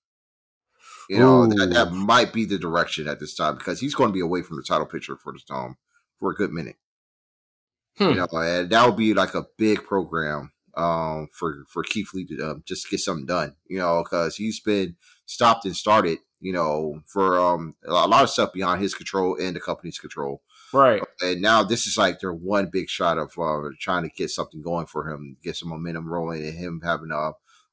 You know, that, that might be the direction at this time because he's going to be away from the title picture for this time for a good minute. Hmm. You know, and that would be like a big program um, for for Keith Lee to um, just get something done. You know, because he's been stopped and started. You know, for um, a lot of stuff beyond his control and the company's control. Right. And now this is like their one big shot of uh, trying to get something going for him, get some momentum rolling, and him having a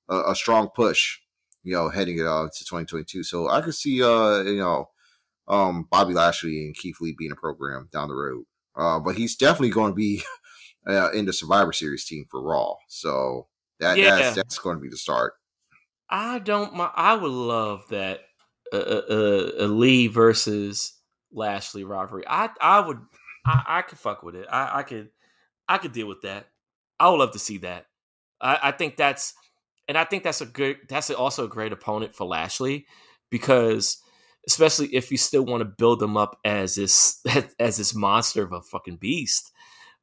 a, a strong push. You know, heading it uh, to 2022. So I could see, uh, you know, um, Bobby Lashley and Keith Lee being a program down the road. Uh, but he's definitely going to be uh, in the Survivor Series team for Raw. So that Yeah. that's that's going to be the start. I don't. I would love that uh, uh, uh, a Lee versus Lashley rivalry. I I would. I, I could fuck with it. I, I could. I could deal with that. I would love to see that. I, I think that's, and I think that's a good. That's also a great opponent for Lashley because, especially if you still want to build him up as this as this monster of a fucking beast.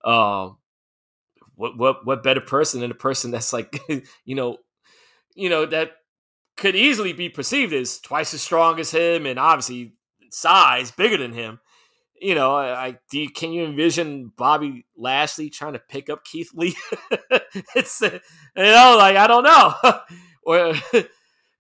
Um, what what what better person than a person that's like you know you know that could easily be perceived as twice as strong as him and obviously size bigger than him. You know i do you, can you envision bobby lashley trying to pick up keith lee? It's you know like i don't know. Or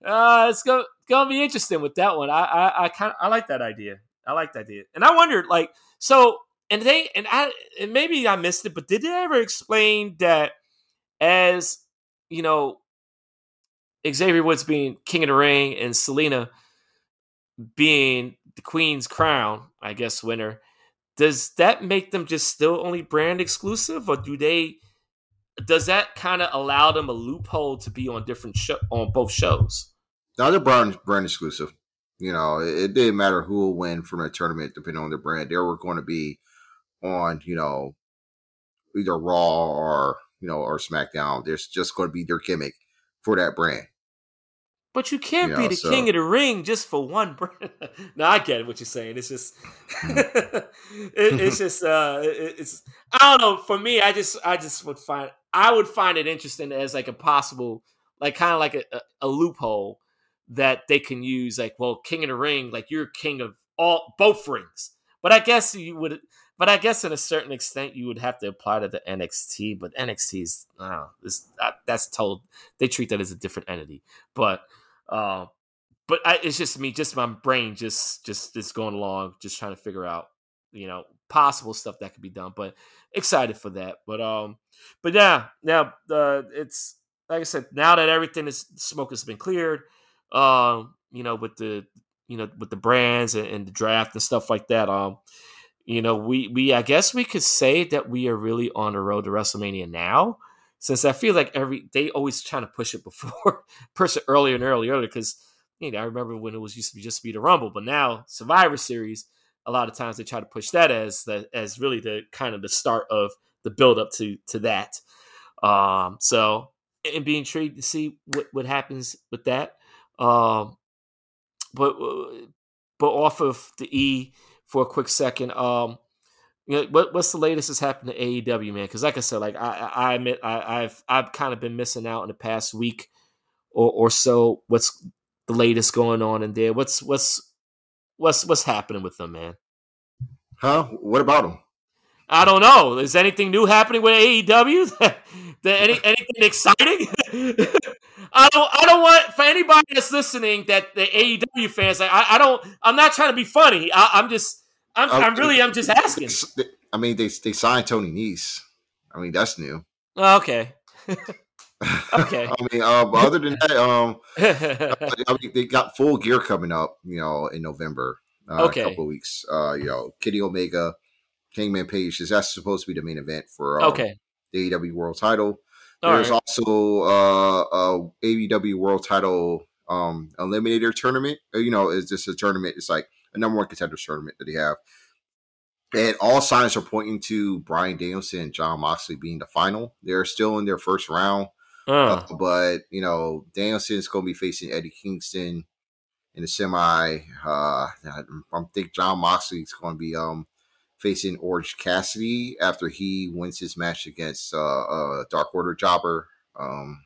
uh it's gonna, gonna be interesting with that one i i, I kind of i like that idea i like that idea and i wondered like so and they and i and maybe i missed it but did they ever explain that as you know Xavier Woods being King of the Ring and Zelina being the Queen's Crown, I guess, winner, does that make them just still only brand exclusive, or do they? Does that kind of allow them a loophole to be on different show on both shows? Now they're brand brand exclusive. You know, it, it didn't matter who will win from a tournament depending on their brand. They were going to be on, you know, either Raw or you know or SmackDown. There's just going to be their gimmick for that brand. But you can't You be the so- king of the ring just for one brand. no, I get what you're saying. It's just, it, it's just, uh, it- it's. I don't know. For me, I just, I just would find, I would find it interesting as like a possible, like kind of like a, a, a loophole that they can use. Like, well, king of the ring, like you're king of all both rings. But I guess you would. But I guess in a certain extent, you would have to apply to the NXT. But NXT is, this, that's told. They treat that as a different entity. But uh, but I, it's just me, just my brain, just just just going along, just trying to figure out, you know, possible stuff that could be done. But excited for that. But um, but yeah, now uh, it's like I said, now that everything is smoke has been cleared, um, you know, with the you know with the brands and, and the draft and stuff like that, um, you know, we we I guess we could say that we are really on the road to WrestleMania now since I feel like every they always trying to push it before, push it earlier and earlier, earlier. Because you know, I remember when it was used to be just be the Rumble, but now Survivor Series, a lot of times they try to push that as the as really the kind of the start of the build up to to that. Um, so and be intrigued to see what what happens with that. Um, but but off of the E for a quick second, um, you know, what what's the latest that's happened to AEW, man? Because like I said, like I I I admit I, I've I've kind of been missing out in the past week or or so. What's the latest going on in there? What's what's what's what's happening with them, man? Huh? What about them? I don't know. Is anything new happening with AEW? any, anything exciting? I don't. I don't want for anybody that's listening that the AEW fans. I, I don't. I'm not trying to be funny. I, I'm just. I'm, I'm really. I'm just asking. I mean, they they signed Tony Nese. I mean, that's new. Oh, okay. Okay. I mean, uh, but other than that, um, I mean, they got full gear coming up, you know, in November. Uh, Okay. A couple weeks. Uh, you know, Kenny Omega, Hangman Page is that supposed to be the main event for um, okay. The AEW World Title. All There's right. also uh, a AEW World Title um, Eliminator tournament. Uh, You know, it's just a tournament. It's like a number one contenders tournament that they have. And all signs are pointing to Bryan Danielson and Jon Moxley being the final. They're still in their first round. Uh, Uh, but you know, Danielson's going to be facing Eddie Kingston in the semi. Uh, I think Jon Moxley's going to be um facing Orange Cassidy after he wins his match against uh, uh Dark Order Jobber. Um,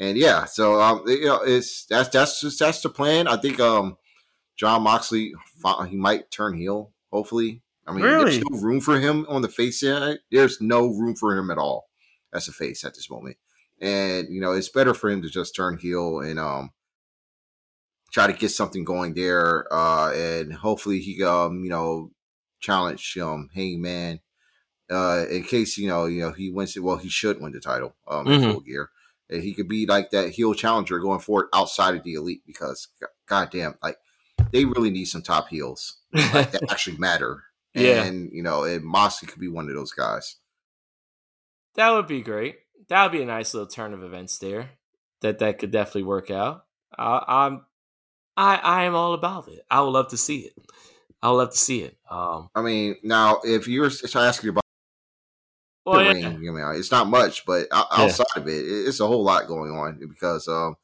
and yeah, so um, you know, it's that's that's just that's the plan. I think um Jon Moxley he might turn heel. Hopefully, I mean, Really? there's no room for him on the face side. There's no room for him at all as a face at this moment and you know it's better for him to just turn heel and um try to get something going there uh and hopefully he um you know challenge um hangman uh in case you know you know he wins it well he should win the title um in Mhm. full gear and he could be like that heel challenger going forward outside of the elite because goddamn like they really need some top heels like, that actually matter Yeah. and you know and moxley could be one of those guys that would be great. That would be a nice little turn of events there. That that could definitely work out. I, I'm, I I am all about it. I would love to see it. I would love to see it. Um, i mean now if you're asking about well, the yeah. ring. I mean, it's not much, but o- Yeah. outside of it, it- it's a whole lot going on because, um,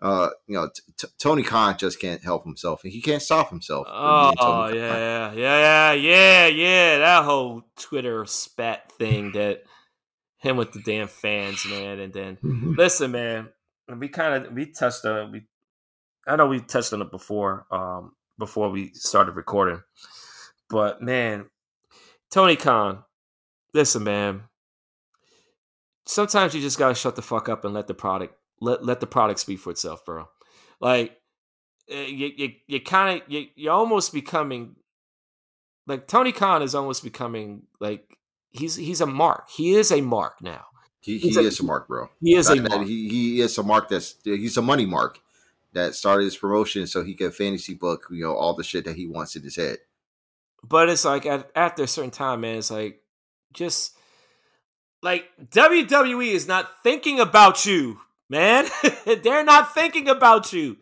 uh, you know, t- t- Tony Khan just can't help himself, and he can't stop himself. Oh Khan. yeah, yeah, yeah, yeah, yeah. That whole Twitter spat thing that him with the damn fans, man. And then listen, man, we kind of we touched on we. I know we touched on it before, um, before we started recording, but man, Tony Khan, listen, man. Sometimes you just gotta shut the fuck up and let the product let let the product speak for itself, bro. Like eh, you you you kind of you you're almost becoming like Tony Khan is almost becoming like he's he's a mark. He is a mark now. He, he a- is a mark, bro. He is a That- that- mark. he, he is a mark that's he's a money mark that started his promotion so he could fantasy book, you know, all the shit that he wants in his head. But it's like at, after a certain time, man, it's like just like WWE is not thinking about you, man. They're not thinking about you.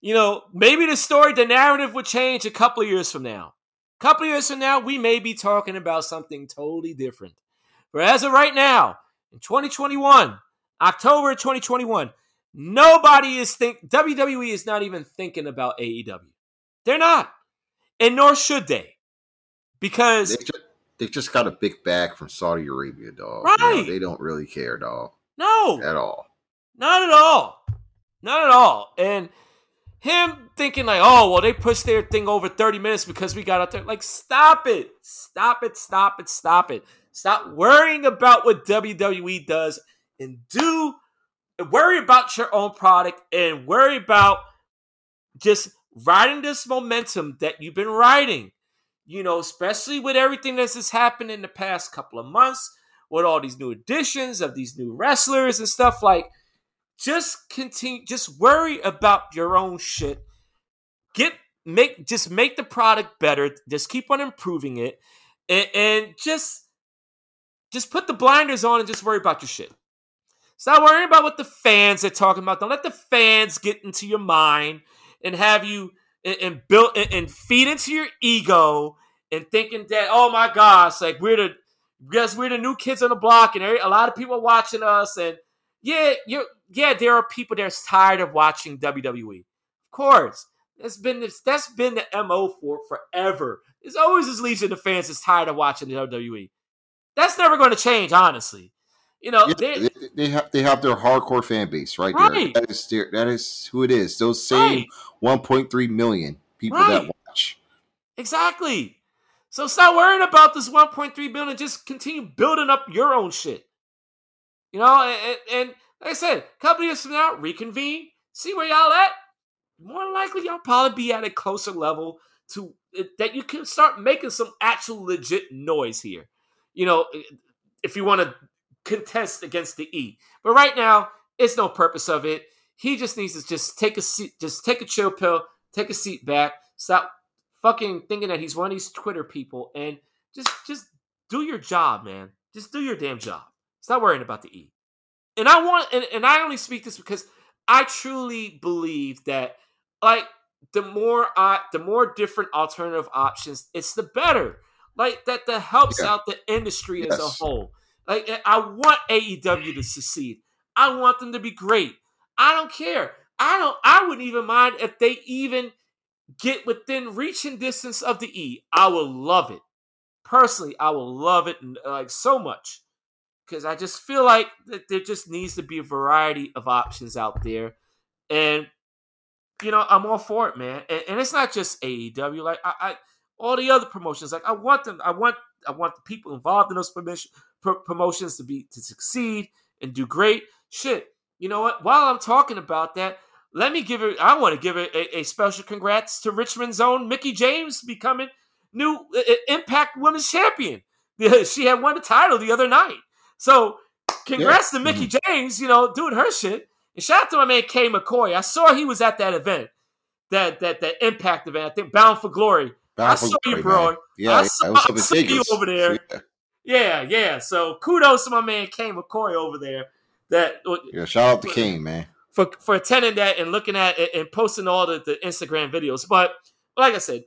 You know, maybe the story, the narrative would change a couple of years from now. A couple of years from now, we may be talking about something totally different. But as of right now, in 2021, October 2021, nobody is think WWE is not even thinking about AEW. They're not. And nor should they. Because They just, they just got a big bag from Saudi Arabia, dog. You know, Right. they don't really care, dog, no, at all. not at all. Not at all. And him thinking like, oh, well, they pushed their thing over 30 minutes because we got out there. Like, stop it. Stop it. Stop it. Stop it. Stop worrying about what WWE does and do worry about your own product and worry about just riding this momentum that you've been riding. You know, especially with everything that's has happened in the past couple of months, with all these new additions of these new wrestlers and stuff like just continue just worry about your own shit. Get make just make the product better. Just keep on improving it and, and just just put the blinders on and just worry about your shit stop worrying about what the fans are talking about don't let the fans get into your mind and have you and, and build and, and feed into your ego and thinking that oh my gosh like we're the yes we're the new kids on the block and a lot of people are watching us and yeah, you yeah, there are people that's tired of watching WWE. Of course. That's been that's been the MO for forever. There's always this legion of fans that's tired of watching the WWE. That's never going to change, honestly. You know, Yeah, they- they, they have they have their hardcore fan base right, Right. there. That is their, that is who it is. Those same Right. 1.3 million people Right. that watch. Exactly. So stop worrying about this 1.3 billion. Just continue building up your own shit. You know, and, and like I said, a couple years from now, reconvene, see where y'all at. More likely, y'all probably be at a closer level to eh, that you can start making some actual legit noise here. You know, eh, if you want to contest against the E. But right now, it's no purpose of it. He just needs to just take a seat, just take a chill pill, take a seat back, stop fucking thinking that he's one of these Twitter people, and just just do your job, man. Just do your damn job. Stop worrying about the E. And I want, and, and I only speak this because I truly believe that, like, the more I, the more different alternative options, it's the better. Like that, that helps yeah. out the industry yes. as a whole. Like eh, I want AEW to succeed. I want them to be great. I don't care. I don't. I wouldn't even mind if they even get within reaching distance of the E. I will love it. Personally, I will love it like so much because I just feel like that there just needs to be a variety of options out there, and you know I'm all for it, man. And, and it's not just AEW. Like I, I, all the other promotions, like I want them. I want I want the people involved in those promotion, promotions to be to succeed and do great. Shit, you know what? While I'm talking about that, let me give it. I want to give it a, a, special congrats to Richmond's own Mickie James becoming new uh, Impact Women's Champion. She had won the title the other night. So, congrats yeah. to Mickie mm-hmm. James. You know, doing her shit. And shout out to my man Kay McCoy. I saw he was at that event, that that that Impact event. I think Bound for Glory. Bound I saw glory, you, bro. Man. Yeah, I saw, I saw you over there. Yeah. Yeah, yeah. So kudos to my man Kay McCoy over there. That uh, yeah, shout out to King, man for for attending that and looking at it and posting all the, the Instagram videos. But like I said,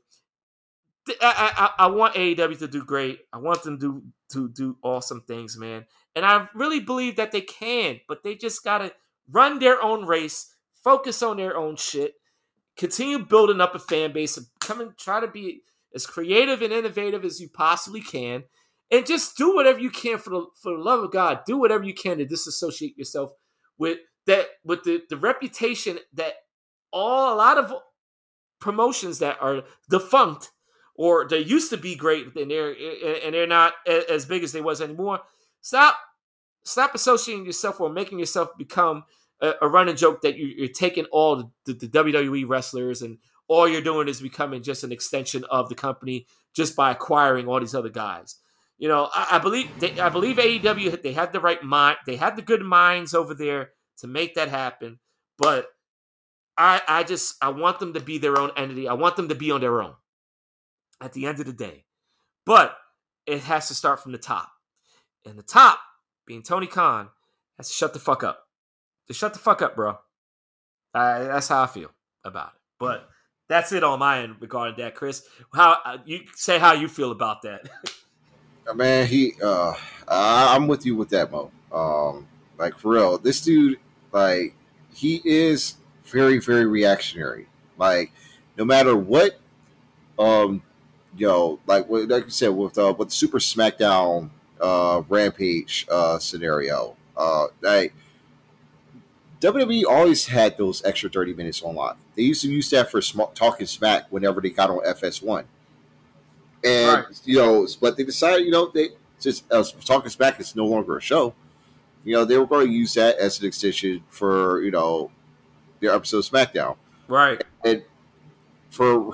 I, I, I want AEW to do great. I want them to to do awesome things, man. And I really believe that they can, but they just gotta run their own race, focus on their own shit, continue building up a fan base, and come and try to be as creative and innovative as you possibly can, and just do whatever you can for the for the love of God. Do whatever you can to disassociate yourself with that with the, the reputation that all a lot of promotions that are defunct or they used to be great and they're and they're not as big as they was anymore. Stop stop associating yourself or making yourself become a, a running joke that you, are taking all the, the, the, WWE wrestlers and all you're doing is becoming just an extension of the company just by acquiring all these other guys. You know, I, I believe they, I believe AEW they had the right mind, they had the good minds over there to make that happen. But I I just I want them to be their own entity. I want them to be on their own at the end of the day. But it has to start from the top. And the top, being Tony Khan, has to shut the fuck up. Just shut the fuck up, bro. Uh, that's how I feel about it. But that's it on my end regarding that, Chris. How uh, you say how you feel about that? Man, he, uh, I'm with you with that, Mo. Um, like for real, this dude like he is very, very reactionary. Like no matter what, um, you know, like like you said with uh, with Super SmackDown uh, Rampage uh, scenario, uh, like WWE always had those extra thirty minutes on live. They used to use that for sm- talking smack whenever they got on FS1, and right. you know, but they decided, you know, they just uh, talking smack is no longer a show you know, they were going to use that as an extension for, you know, their episode of SmackDown. Right. And for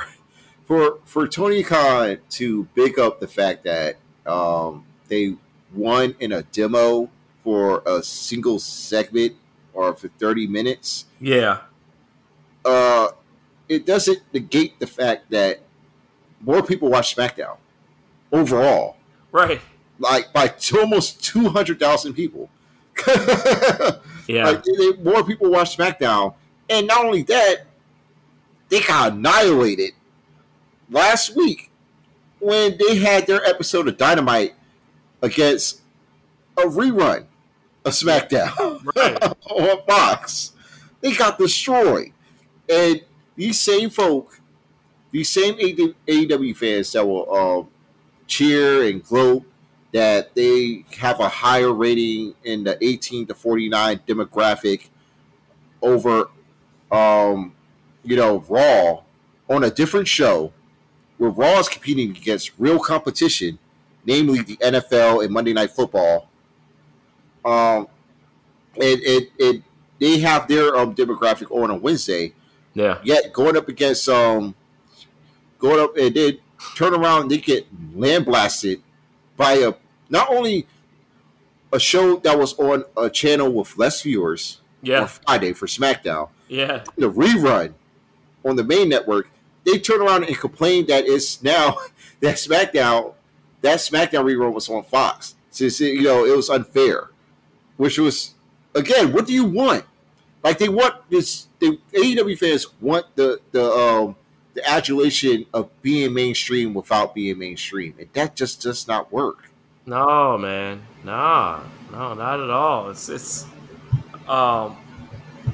for for Tony Khan to big up the fact that um, they won in a demo for a single segment or for 30 minutes. Yeah. Uh, it doesn't negate the fact that more people watch SmackDown overall. Right. Like by almost 200,000 people. yeah. Like, they, more people watch SmackDown. And not only that, they got annihilated last week when they had their episode of Dynamite against a rerun of SmackDown right. on Fox. They got destroyed. And these same folk, these same AEW fans that will um, cheer and gloat that they have a higher rating in the 18 to 49 demographic over, um, you know, Raw on a different show where Raw is competing against real competition, namely the NFL and Monday Night Football. Um, it, it, it they have their um, demographic on a Wednesday. Yeah. Yet going up against um, going up and then turn around, and they get land blasted by a not only a show that was on a channel with less viewers Yeah. on Friday for SmackDown, Yeah. the rerun on the main network, they turn around and complain that it's now that SmackDown that SmackDown rerun was on Fox. It's, you know it was unfair, which was again, what do you want? Like they want this. The AEW fans want the the um the adulation of being mainstream without being mainstream, and that just does not work. No, man. Nah. No, not at all. It's it's um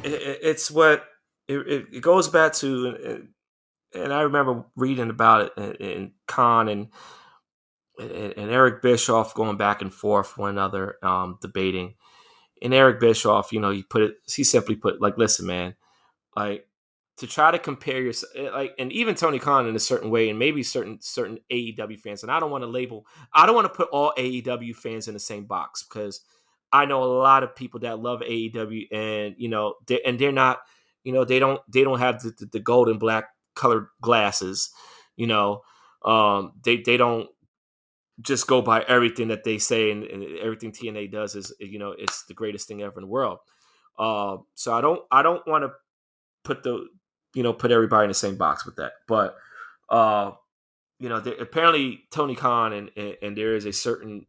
it, it- it's what it, it, goes back to and I remember reading about it in, Khan and, and and Eric Bischoff going back and forth one another um debating and Eric Bischoff, you know, he put it he simply put like listen, man, like to try to compare yourself like and even Tony Khan in a certain way and maybe certain certain AEW fans and I don't want to label I don't want to put all AEW fans in the same box because I know a lot of people that love AEW and you know they, and they're not you know they don't they don't have the, the, the gold and black colored glasses you know? Um they they don't just go by everything that they say and, and everything TNA does is you know it's the greatest thing ever in the world. Uh, so I don't I don't want to put the you know put everybody in the same box with that but uh you know apparently Tony Khan and, and and there is a certain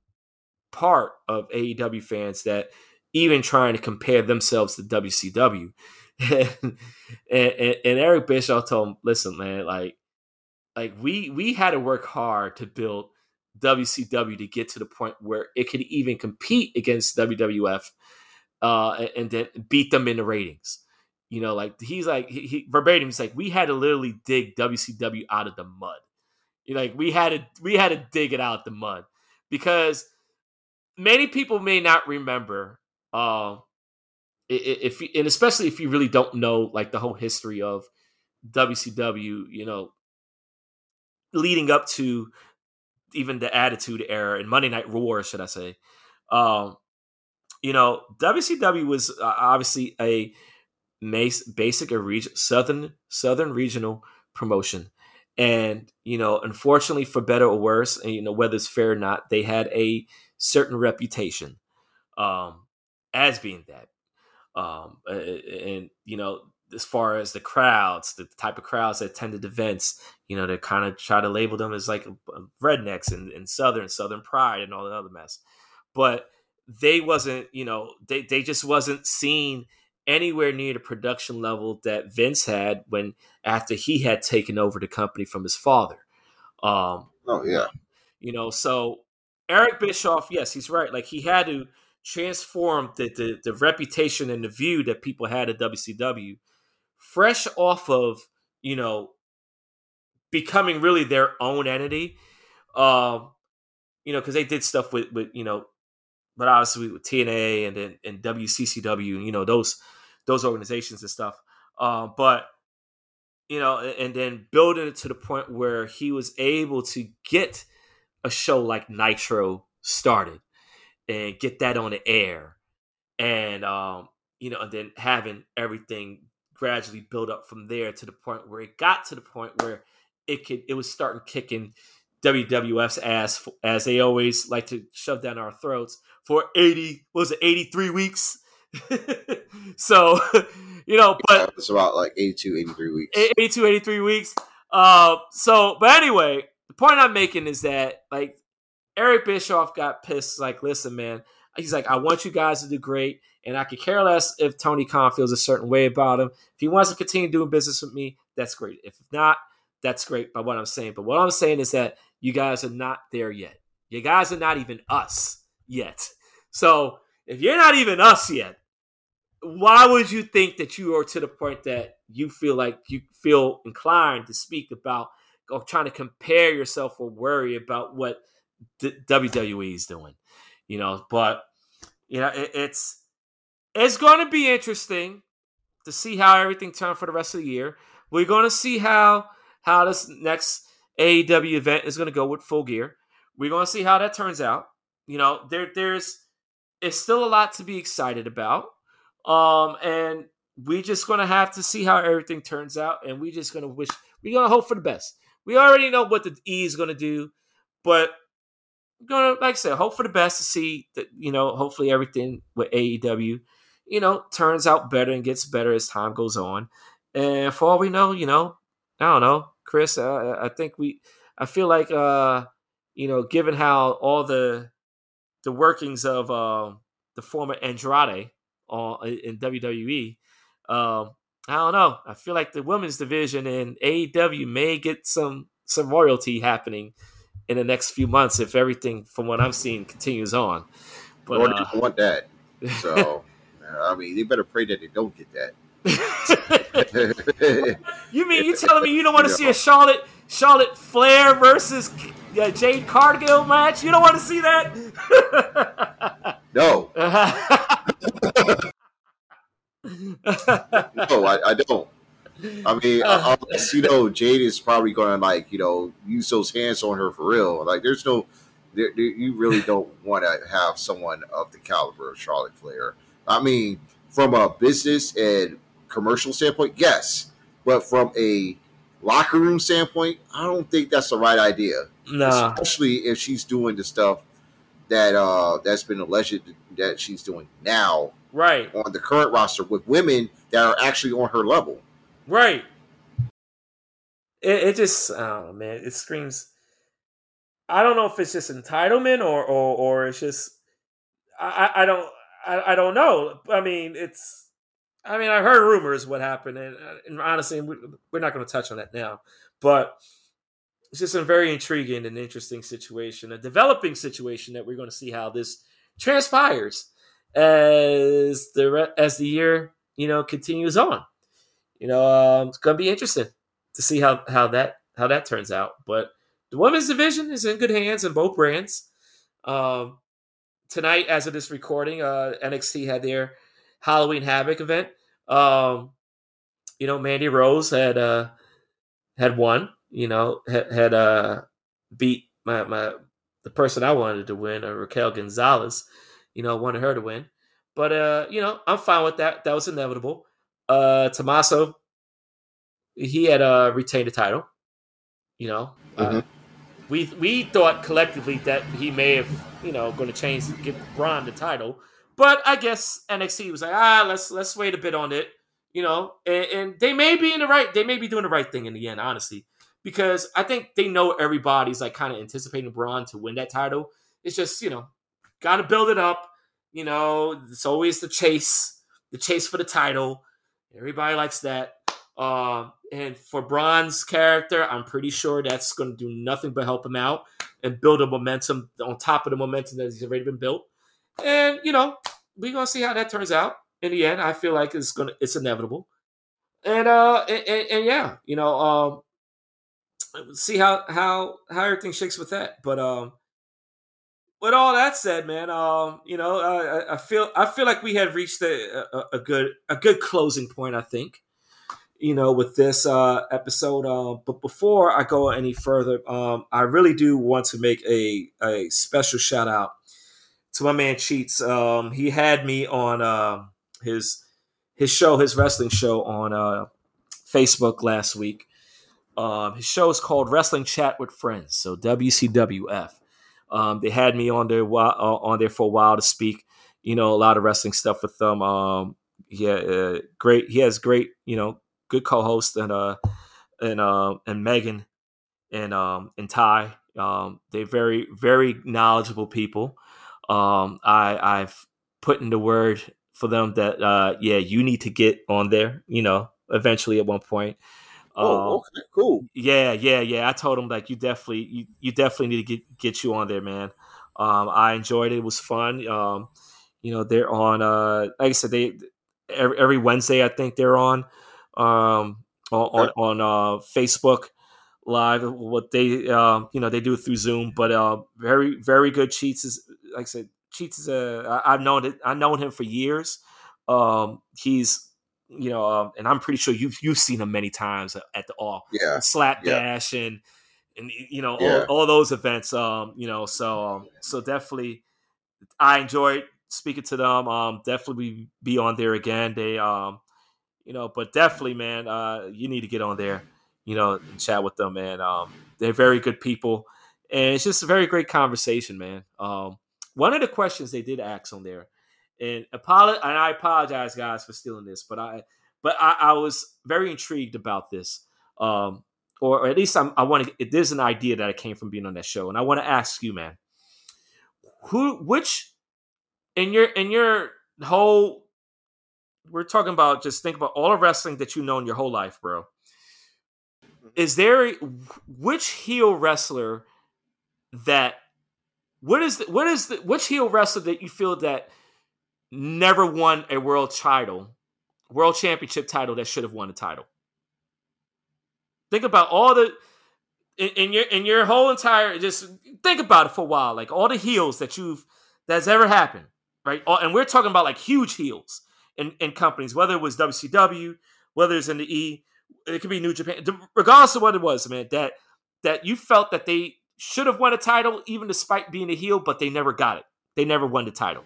part of AEW fans that even trying to compare themselves to WCW. and, and, and Eric Bischoff told him, listen, man, like, like we we had to work hard to build WCW to get to the point where it could even compete against WWF uh, and, and then beat them in the ratings. You know, like he's like he, he verbatim. He's like, we had to literally dig WCW out of the mud. Like we had to we had to dig it out the mud because many people may not remember uh, if and especially if you really don't know like the whole history of WCW, you know, leading up to even the Attitude Era and Monday Night Raw, should I say? Um, you know, WCW was uh, obviously a basic a region, southern southern regional promotion, and you know, unfortunately, for better or worse, and you know whether it's fair or not, they had a certain reputation um, as being that. Um, and you know, as far as the crowds, the type of crowds that attended events, you know, they kind of try to label them as like rednecks and, and Southern, Southern pride and all that other mess. But they wasn't, you know, they, they just wasn't seen anywhere near the production level that Vince had when after he had taken over the company from his father. Um, oh yeah, you know, so Eric Bischoff, yes, he's right. Like he had to transform the, the, the reputation and the view that people had of WCW, fresh off of you know becoming really their own entity. Um, you know, because they did stuff with with you know, but obviously with TNA and and, and WCCW, you know those those organizations and stuff. Uh, but you know, and then building it to the point where he was able to get a show like Nitro started and get that on the air and um you know and then having everything gradually build up from there to the point where it got to the point where it could it was starting kicking WWF's ass as they always like to shove down our throats for 80 was it 83 weeks so you know but it's about like 82 83 weeks. 82 83 weeks. Uh so but anyway the point i'm making is that like eric bischoff got pissed like listen man he's like i want you guys to do great and i could care less if tony khan feels a certain way about him. If he wants to continue doing business with me that's great. If not that's great. By what i'm saying but what i'm saying is that you guys are not there yet. You guys are not even us yet. So if you're not even us yet why would you think that you are to the point that you feel like you feel inclined to speak about or trying to compare yourself or worry about what the WWE is doing? You know, but you know, it, it's it's going to be interesting to see how everything turns for the rest of the year. We're going to see how how this next AEW event is going to go with Full Gear. We're going to see how that turns out. You know, there there's it's still a lot to be excited about. Um, and we're just gonna have to see how everything turns out, and we're just gonna wish we're gonna hope for the best. We already know what the E is gonna do, but gonna like I said, hope for the best to see that you know. Hopefully, everything with AEW, you know, turns out better and gets better as time goes on. And for all we know, you know, I don't know, Chris. Uh, I think we, I feel like, uh, you know, given how all the the workings of uh, the former Andrade in WWE, um, I don't know. I feel like the women's division in AEW may get some some royalty happening in the next few months if everything from what I'm seeing continues on. But Lord, uh, want that. So I mean, they better pray that they don't get that. you mean you telling me you don't want to see a Charlotte Charlotte Flair versus uh, Jade Cargill match? You don't want to see that? no. No, I, I, don't. I mean, unless, you know, Jade is probably going to like, you know, use those hands on her for real. Like, there's no, there, there, you really don't want to have someone of the caliber of Charlotte Flair. I mean, from a business and commercial standpoint, yes, but from a locker room standpoint, I don't think that's the right idea. No, especially if she's doing the stuff that uh that's been alleged that she's doing now, right, on the current roster with women that are actually on her level, right. It, it just, oh man, it screams. I don't know if it's just entitlement or or or it's just I I don't I, I don't know. I mean, it's I mean, I heard rumors what happened, and, and honestly, we're not going to touch on that now. But it's just a very intriguing and interesting situation, a developing situation that we're going to see how this transpires as the as the year you know continues on. You know, um, it's going to be interesting to see how how that how that turns out. But the women's division is in good hands in both brands. Um, tonight, as of this recording, uh, NXT had their Halloween Havoc event. Um, you know, Mandy Rose had uh had won. You know, had, had uh beat my my the person I wanted to win, uh, Raquel Gonzalez. You know, wanted her to win, but uh, you know, I'm fine with that. That was inevitable. Uh, Tommaso, he had uh retained the title. You know, uh, mm-hmm. uh, we we thought collectively that he may have you know going to change give Bron the title but I guess NXT was like, ah, let's let's wait a bit on it, you know. And, and, they may be in the right, they may be doing the right thing in the end, honestly, because I think they know everybody's like kind of anticipating Bron to win that title. It's just you know, got to build it up. You know, it's always the chase, the chase for the title. Everybody likes that. Uh, and for Bron's character, I'm pretty sure that's going to do nothing but help him out and build a momentum on top of the momentum that he's already been built. And you know, we're gonna see how that turns out. In the end, I feel like it's gonna it's inevitable. And uh and, and, and yeah, you know, um see how how how everything shakes with that. But um with all that said, man, um, you know, I, I feel I feel like we have reached a, a, a, good a good closing point. I think, you know, with this uh, episode. Uh, but before I go any further, um, I really do want to make a a special shout out to my man Cheats. Um, he had me on uh, his his show, his wrestling show on uh, Facebook last week. Um, his show is called Wrestling Chat with Friends, so WCWF. Um, they had me on there uh, on there for a while to speak. You know, a lot of wrestling stuff with them. Um, yeah, uh, great. He has great, you know, good co-host and uh and uh and Megan and um and Ty. Um, they're very very knowledgeable people um, I I've put in the word for them that uh, yeah, you need to get on there. You know, eventually at one point. Oh, um, okay, cool. Yeah, yeah, yeah. I told him like you definitely you, you definitely need to get get you on there, man. Um, I enjoyed it. It was fun. Um, you know, they're on. Uh, like I said, they every, every Wednesday. I think they're on. Um, on on, on uh, Facebook live what they uh, you know they do through zoom but uh very very good cheats is like i said cheats is a i've known it i've known him for years um he's you know um, and i'm pretty sure you've you've seen him many times at the all yeah slapdash yeah. and and you know yeah. all, all, those events um you know so um so definitely i enjoyed speaking to them um definitely be on there again they um you know but definitely man uh you need to get on there you know, chat with them. And um, they're very good people. and it's just a very great conversation, man. Um, one of the questions they did ask on there, and apolo- and I apologize, guys, for stealing this, but I but I, I was very intrigued about this. Um, or, or at least I'm, I want to. There's an idea that I came from being on that show, and I want to ask you, man, who, which, in your in your whole, we're talking about just think about all the wrestling that you know in your whole life, bro. Is there which heel wrestler that what is the, what is the which heel wrestler that you feel that never won a world title, world championship title that should have won a title? Think about all the in, in, your in your whole entire just think about it for a while, like all the heels that you've that's ever happened, right? and we're talking about like huge heels in, in companies, whether it was WCW, whether it's in the E, it could be New Japan, regardless of what it was, man. That that you felt that they should have won a title, even despite being a heel, but they never got it. They never won the title.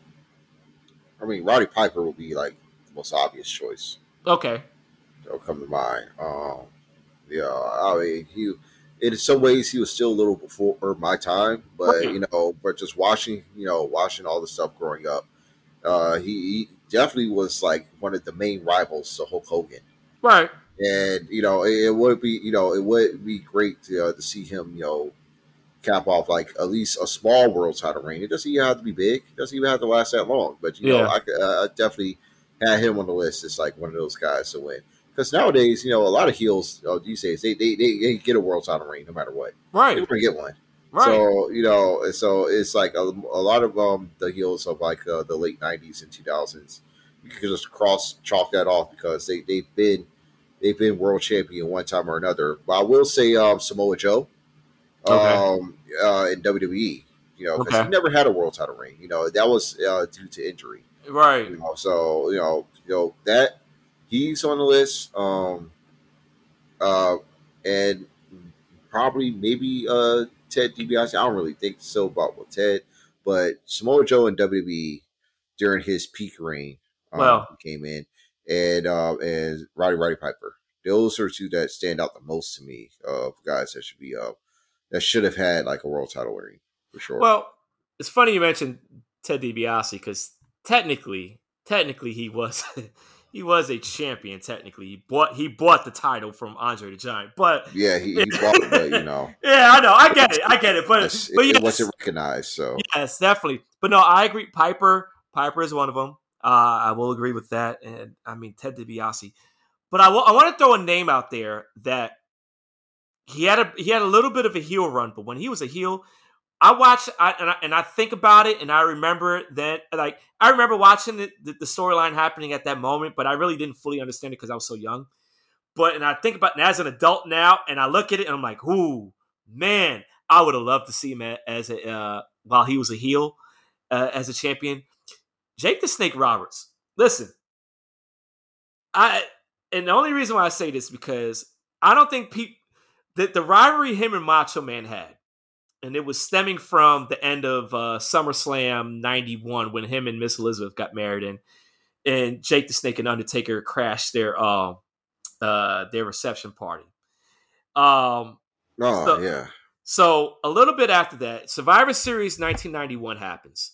I mean, Roddy Piper would be like the most obvious choice. Okay, that'll come to mind. Um, yeah, I mean, he in some ways he was still a little before my time, but right. you know, but just watching, you know, watching all the stuff growing up, uh, he, he, definitely was like one of the main rivals to Hulk Hogan. Right. And you know, it, it would be, you know, it would be great to, uh, to see him, you know, cap off like at least a small world title reign. It doesn't even have to be big. It doesn't even have to last that long. But you yeah. know, I, uh, I definitely had him on the list. It's like one of those guys to win. Because nowadays, you know, a lot of heels uh, these days they, they they, they get a world title reign no matter what. Right, they're gonna get one. Right. So you know, so it's like a, a lot of um the heels of like uh, the late '90s and 2000s. You can just cross chalk that off because they they've been they've been world champion one time or another. But I will say um, Samoa Joe, okay. um, uh, in WWE. You know, because okay. he never had a world title reign. You know, that was uh, due to injury. Right. You know, so you know, you know that he's on the list. Um, uh, and probably maybe uh Ted DiBiase. I don't really think so about with Ted, but Samoa Joe and WWE during his peak reign, um, well, came in, and uh, and Roddy Roddy Piper. Those are two that stand out the most to me of guys that should be uh that should have had like a world title reign for sure. Well, it's funny you mentioned Ted DiBiase because technically, technically he was he was a champion technically. He bought he bought the title from Andre the Giant, but yeah, he, he bought it, but you know, yeah, I know, I get it, I get it, but but yes, it wasn't recognized. So yes, definitely. But no, I agree. Piper, Piper is one of them. Uh, I will agree with that, and I mean Ted DiBiase. But I, will, I want to throw a name out there that he had a he had a little bit of a heel run, but when he was a heel, I watch I, and, I, and I think about it, and I remember that like I remember watching the, the, the storyline happening at that moment, but I really didn't fully understand it because I was so young. But and I think about it as an adult now, and I look at it, and I'm like, "Ooh, man, I would have loved to see him as a uh, while he was a heel uh, as a champion." Jake the Snake Roberts. Listen, I and the only reason why I say this because I don't think people that the rivalry him and Macho Man had and it was stemming from the end of uh, SummerSlam '91 when him and Miss Elizabeth got married, and and Jake the Snake and Undertaker crashed their uh, uh, their reception party. Um, oh so, yeah. So a little bit after that, Survivor Series 1991 happens.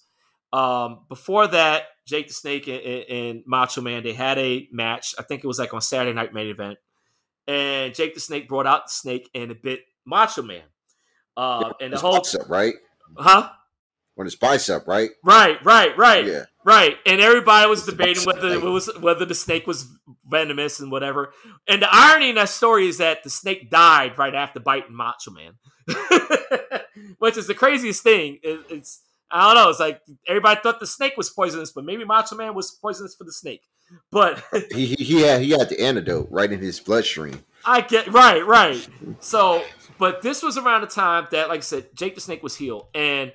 Um, before that, Jake the Snake and, and, Macho Man they had a match. I think it was like on Saturday Night Main Event, and Jake the Snake brought out the Snake and it bit Macho Man. Uh, and the whole bicep, right? Huh? When it's bicep, right? Right, right, right. Yeah. Right. And everybody was it's debating whether it was whether the snake was venomous and whatever. And the irony in that story is that the snake died right after biting Macho Man. Which is the craziest thing. It, it's I don't know. It's like everybody thought the snake was poisonous, but maybe Macho Man was poisonous for the snake. But he, he had he had the antidote right in his bloodstream. I get right, right. So but this was around the time that, like I said, Jake the Snake was heeled, and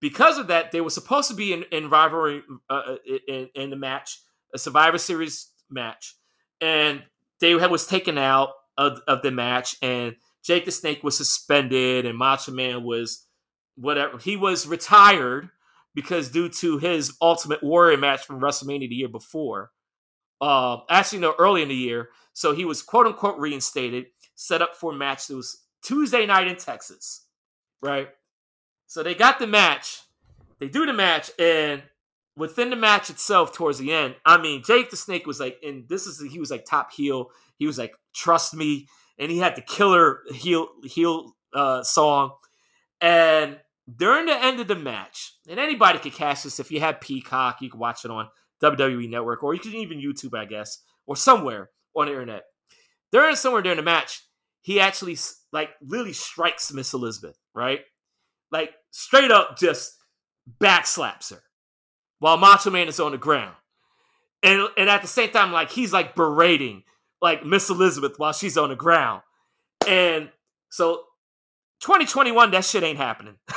because of that, they were supposed to be in, in rivalry uh, uh in, in the match, a Survivor Series match, and they had, was taken out of, of the match, and Jake the Snake was suspended, and Macho Man was whatever he was retired because due to his Ultimate Warrior match from WrestleMania the year before, uh, actually no, early in the year, so he was quote unquote reinstated, set up for a match that was Tuesday night in Texas, right? So they got the match. They do the match, and within the match itself, towards the end, I mean, Jake the Snake was like, and this is he was like top heel. He was like, "Trust me," and he had the killer heel heel uh, song. And during the end of the match, and anybody could catch this if you have Peacock, you can watch it on WWE Network, or you can even YouTube, I guess, or somewhere on the internet. During somewhere during the match, he actually like really strikes Miss Elizabeth, right? Like straight up just backslaps her while Macho Man is on the ground. And and at the same time, like he's like berating like Miss Elizabeth while she's on the ground. And so 2021, that shit ain't happening.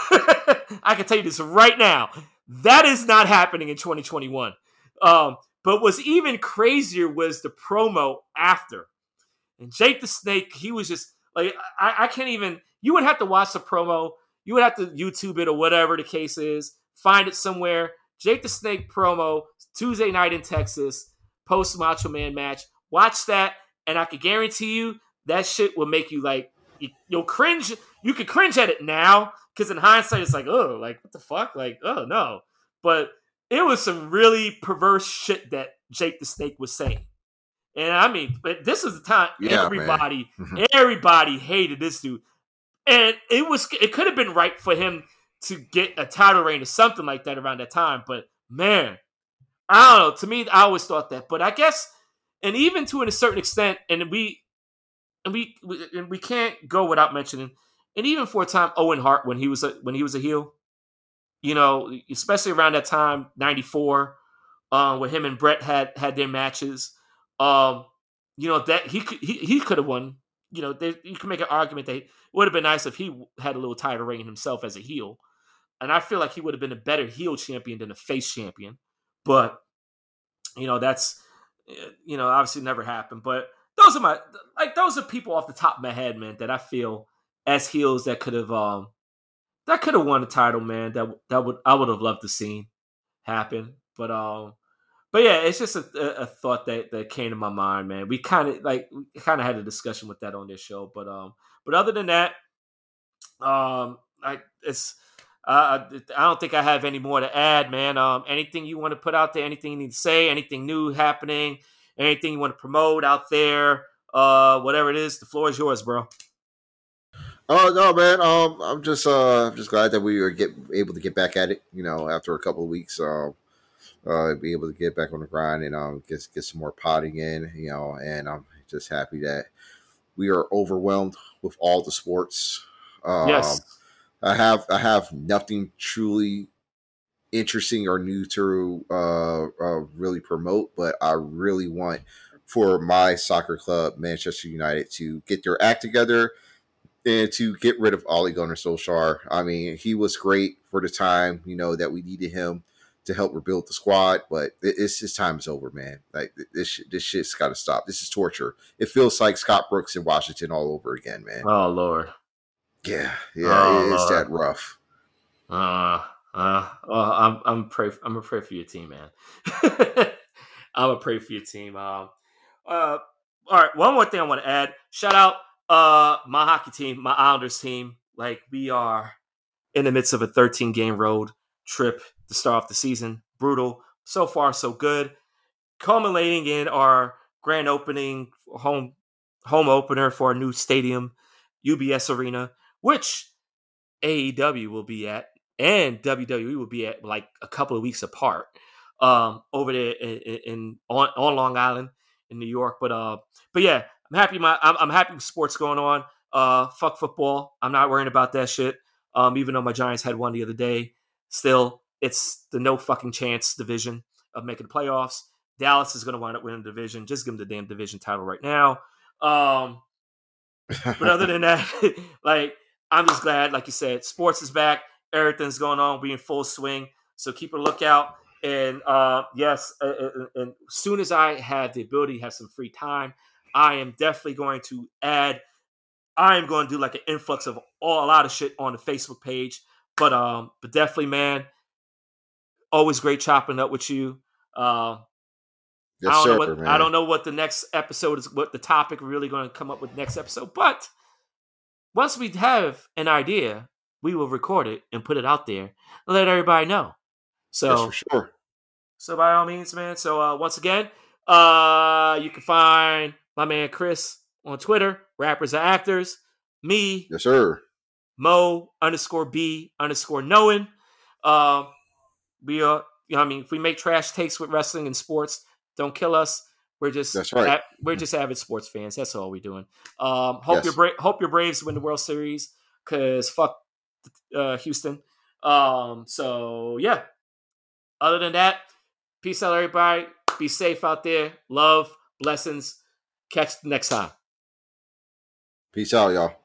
I can tell you this right now. That is not happening in 2021. Um, but what's even crazier was the promo after. And Jake the Snake, he was just like, I, I can't even, you would have to watch the promo. You would have to YouTube it or whatever the case is, find it somewhere. Jake the Snake promo, Tuesday night in Texas, post Macho Man match. Watch that, and I can guarantee you that shit will make you like, you'll cringe. You could cringe at it now because in hindsight, it's like, oh, like what the fuck, like oh no. But it was some really perverse shit that Jake the Snake was saying. And I mean, but this is the time yeah, everybody, mm-hmm. everybody hated this dude. And it was it could have been right for him to get a title reign or something like that around that time. But man, I don't know. To me, I always thought that. But I guess, and even to a certain extent, and we and we, we and we can't go without mentioning, and even for a time, Owen Hart when he was a when he was a heel, you know, especially around that time, '94, uh, when him and Bret had had their matches, um, you know that he could he, he could have won. You know, they, you can make an argument that it would have been nice if he had a little title reign himself as a heel, and I feel like he would have been a better heel champion than a face champion. But you know, that's you know obviously never happened. But those are my like those are people off the top of my head, man, that I feel as heels that could have um that could have won the title, man. That that would I would have loved to see happen. But um but yeah, it's just a, a, thought that, that came to my mind, man. We kind of like kind of had a discussion with that on this show, but um, but other than that, um, I it's uh, I don't think I have any more to add, man. Um, anything you want to put out there, anything you need to say, anything new happening, anything you want to promote out there, uh, whatever it is, the floor is yours, bro. Oh no, man. Um, I'm just uh, I'm just glad that we were get able to get back at it. You know, after a couple of weeks, um, uh, be able to get back on the grind and um, get get some more potting in. You know, and I'm just happy that we are overwhelmed with all the sports. Um, yes, I have I have nothing truly interesting or new to uh, uh, really promote, but I really want for my soccer club, Manchester United, to get their act together and to get rid of Ole Gunnar Solskjaer. I mean, he was great for the time, you know, that we needed him to help rebuild the squad, but it's his time is over, man. Like this, this shit's got to stop. This is torture. It feels like Scott Brooks in Washington all over again, man. Oh Lord. Yeah, yeah, oh, it's that rough. Uh, uh, well, I'm I'm pray I'm gonna pray for your team, man. I'm gonna pray for your team. Um, uh, all right. One more thing I want to add. Shout out uh my hockey team, my Islanders team. Like we are in the midst of a 13 game road trip to start off the season. Brutal. So far, so good. Culminating in our grand opening home home opener for our new stadium, UBS Arena, which AEW will be at and WWE will be at like a couple of weeks apart um, over there in, in, on, on Long Island in New York. But uh, but yeah, I'm happy. My I'm, I'm happy with sports going on. Uh, fuck football. I'm not worrying about that shit. Um, even though my Giants had one the other day, still it's the no fucking chance division of making the playoffs. Dallas is going to wind up winning the division. Just give them the damn division title right now. Um, but other than that, like I'm just glad, like you said, sports is back everything's going on. We in full swing. So keep a lookout. And uh, yes, uh, uh and soon as I have the ability, have some free time, I am definitely going to add. I am going to do like an influx of all a lot of shit on the Facebook page. But um, but definitely, man, always great chopping up with you. Uh, yes, I don't sir, know what man. I don't know what the next episode is, what the topic really going to come up with next episode. But once we have an idea, we will record it and put it out there and let everybody know. So yes, for sure. So by all means, man. So uh, once again, uh, you can find my man Chris on Twitter, rappers and actors. Me, yes, sir. Mo underscore B underscore knowing. Um, we are, you know, I mean, if we make trash takes with wrestling and sports, don't kill us. We're just that's right. we're just avid sports fans. That's all we're doing. Um, hope yes. your Bra- hope your Braves win the World Series because fuck uh, Houston. Um, so yeah. Other than that, peace out, everybody. Be safe out there. Love, blessings. Catch next time. Peace out, y'all.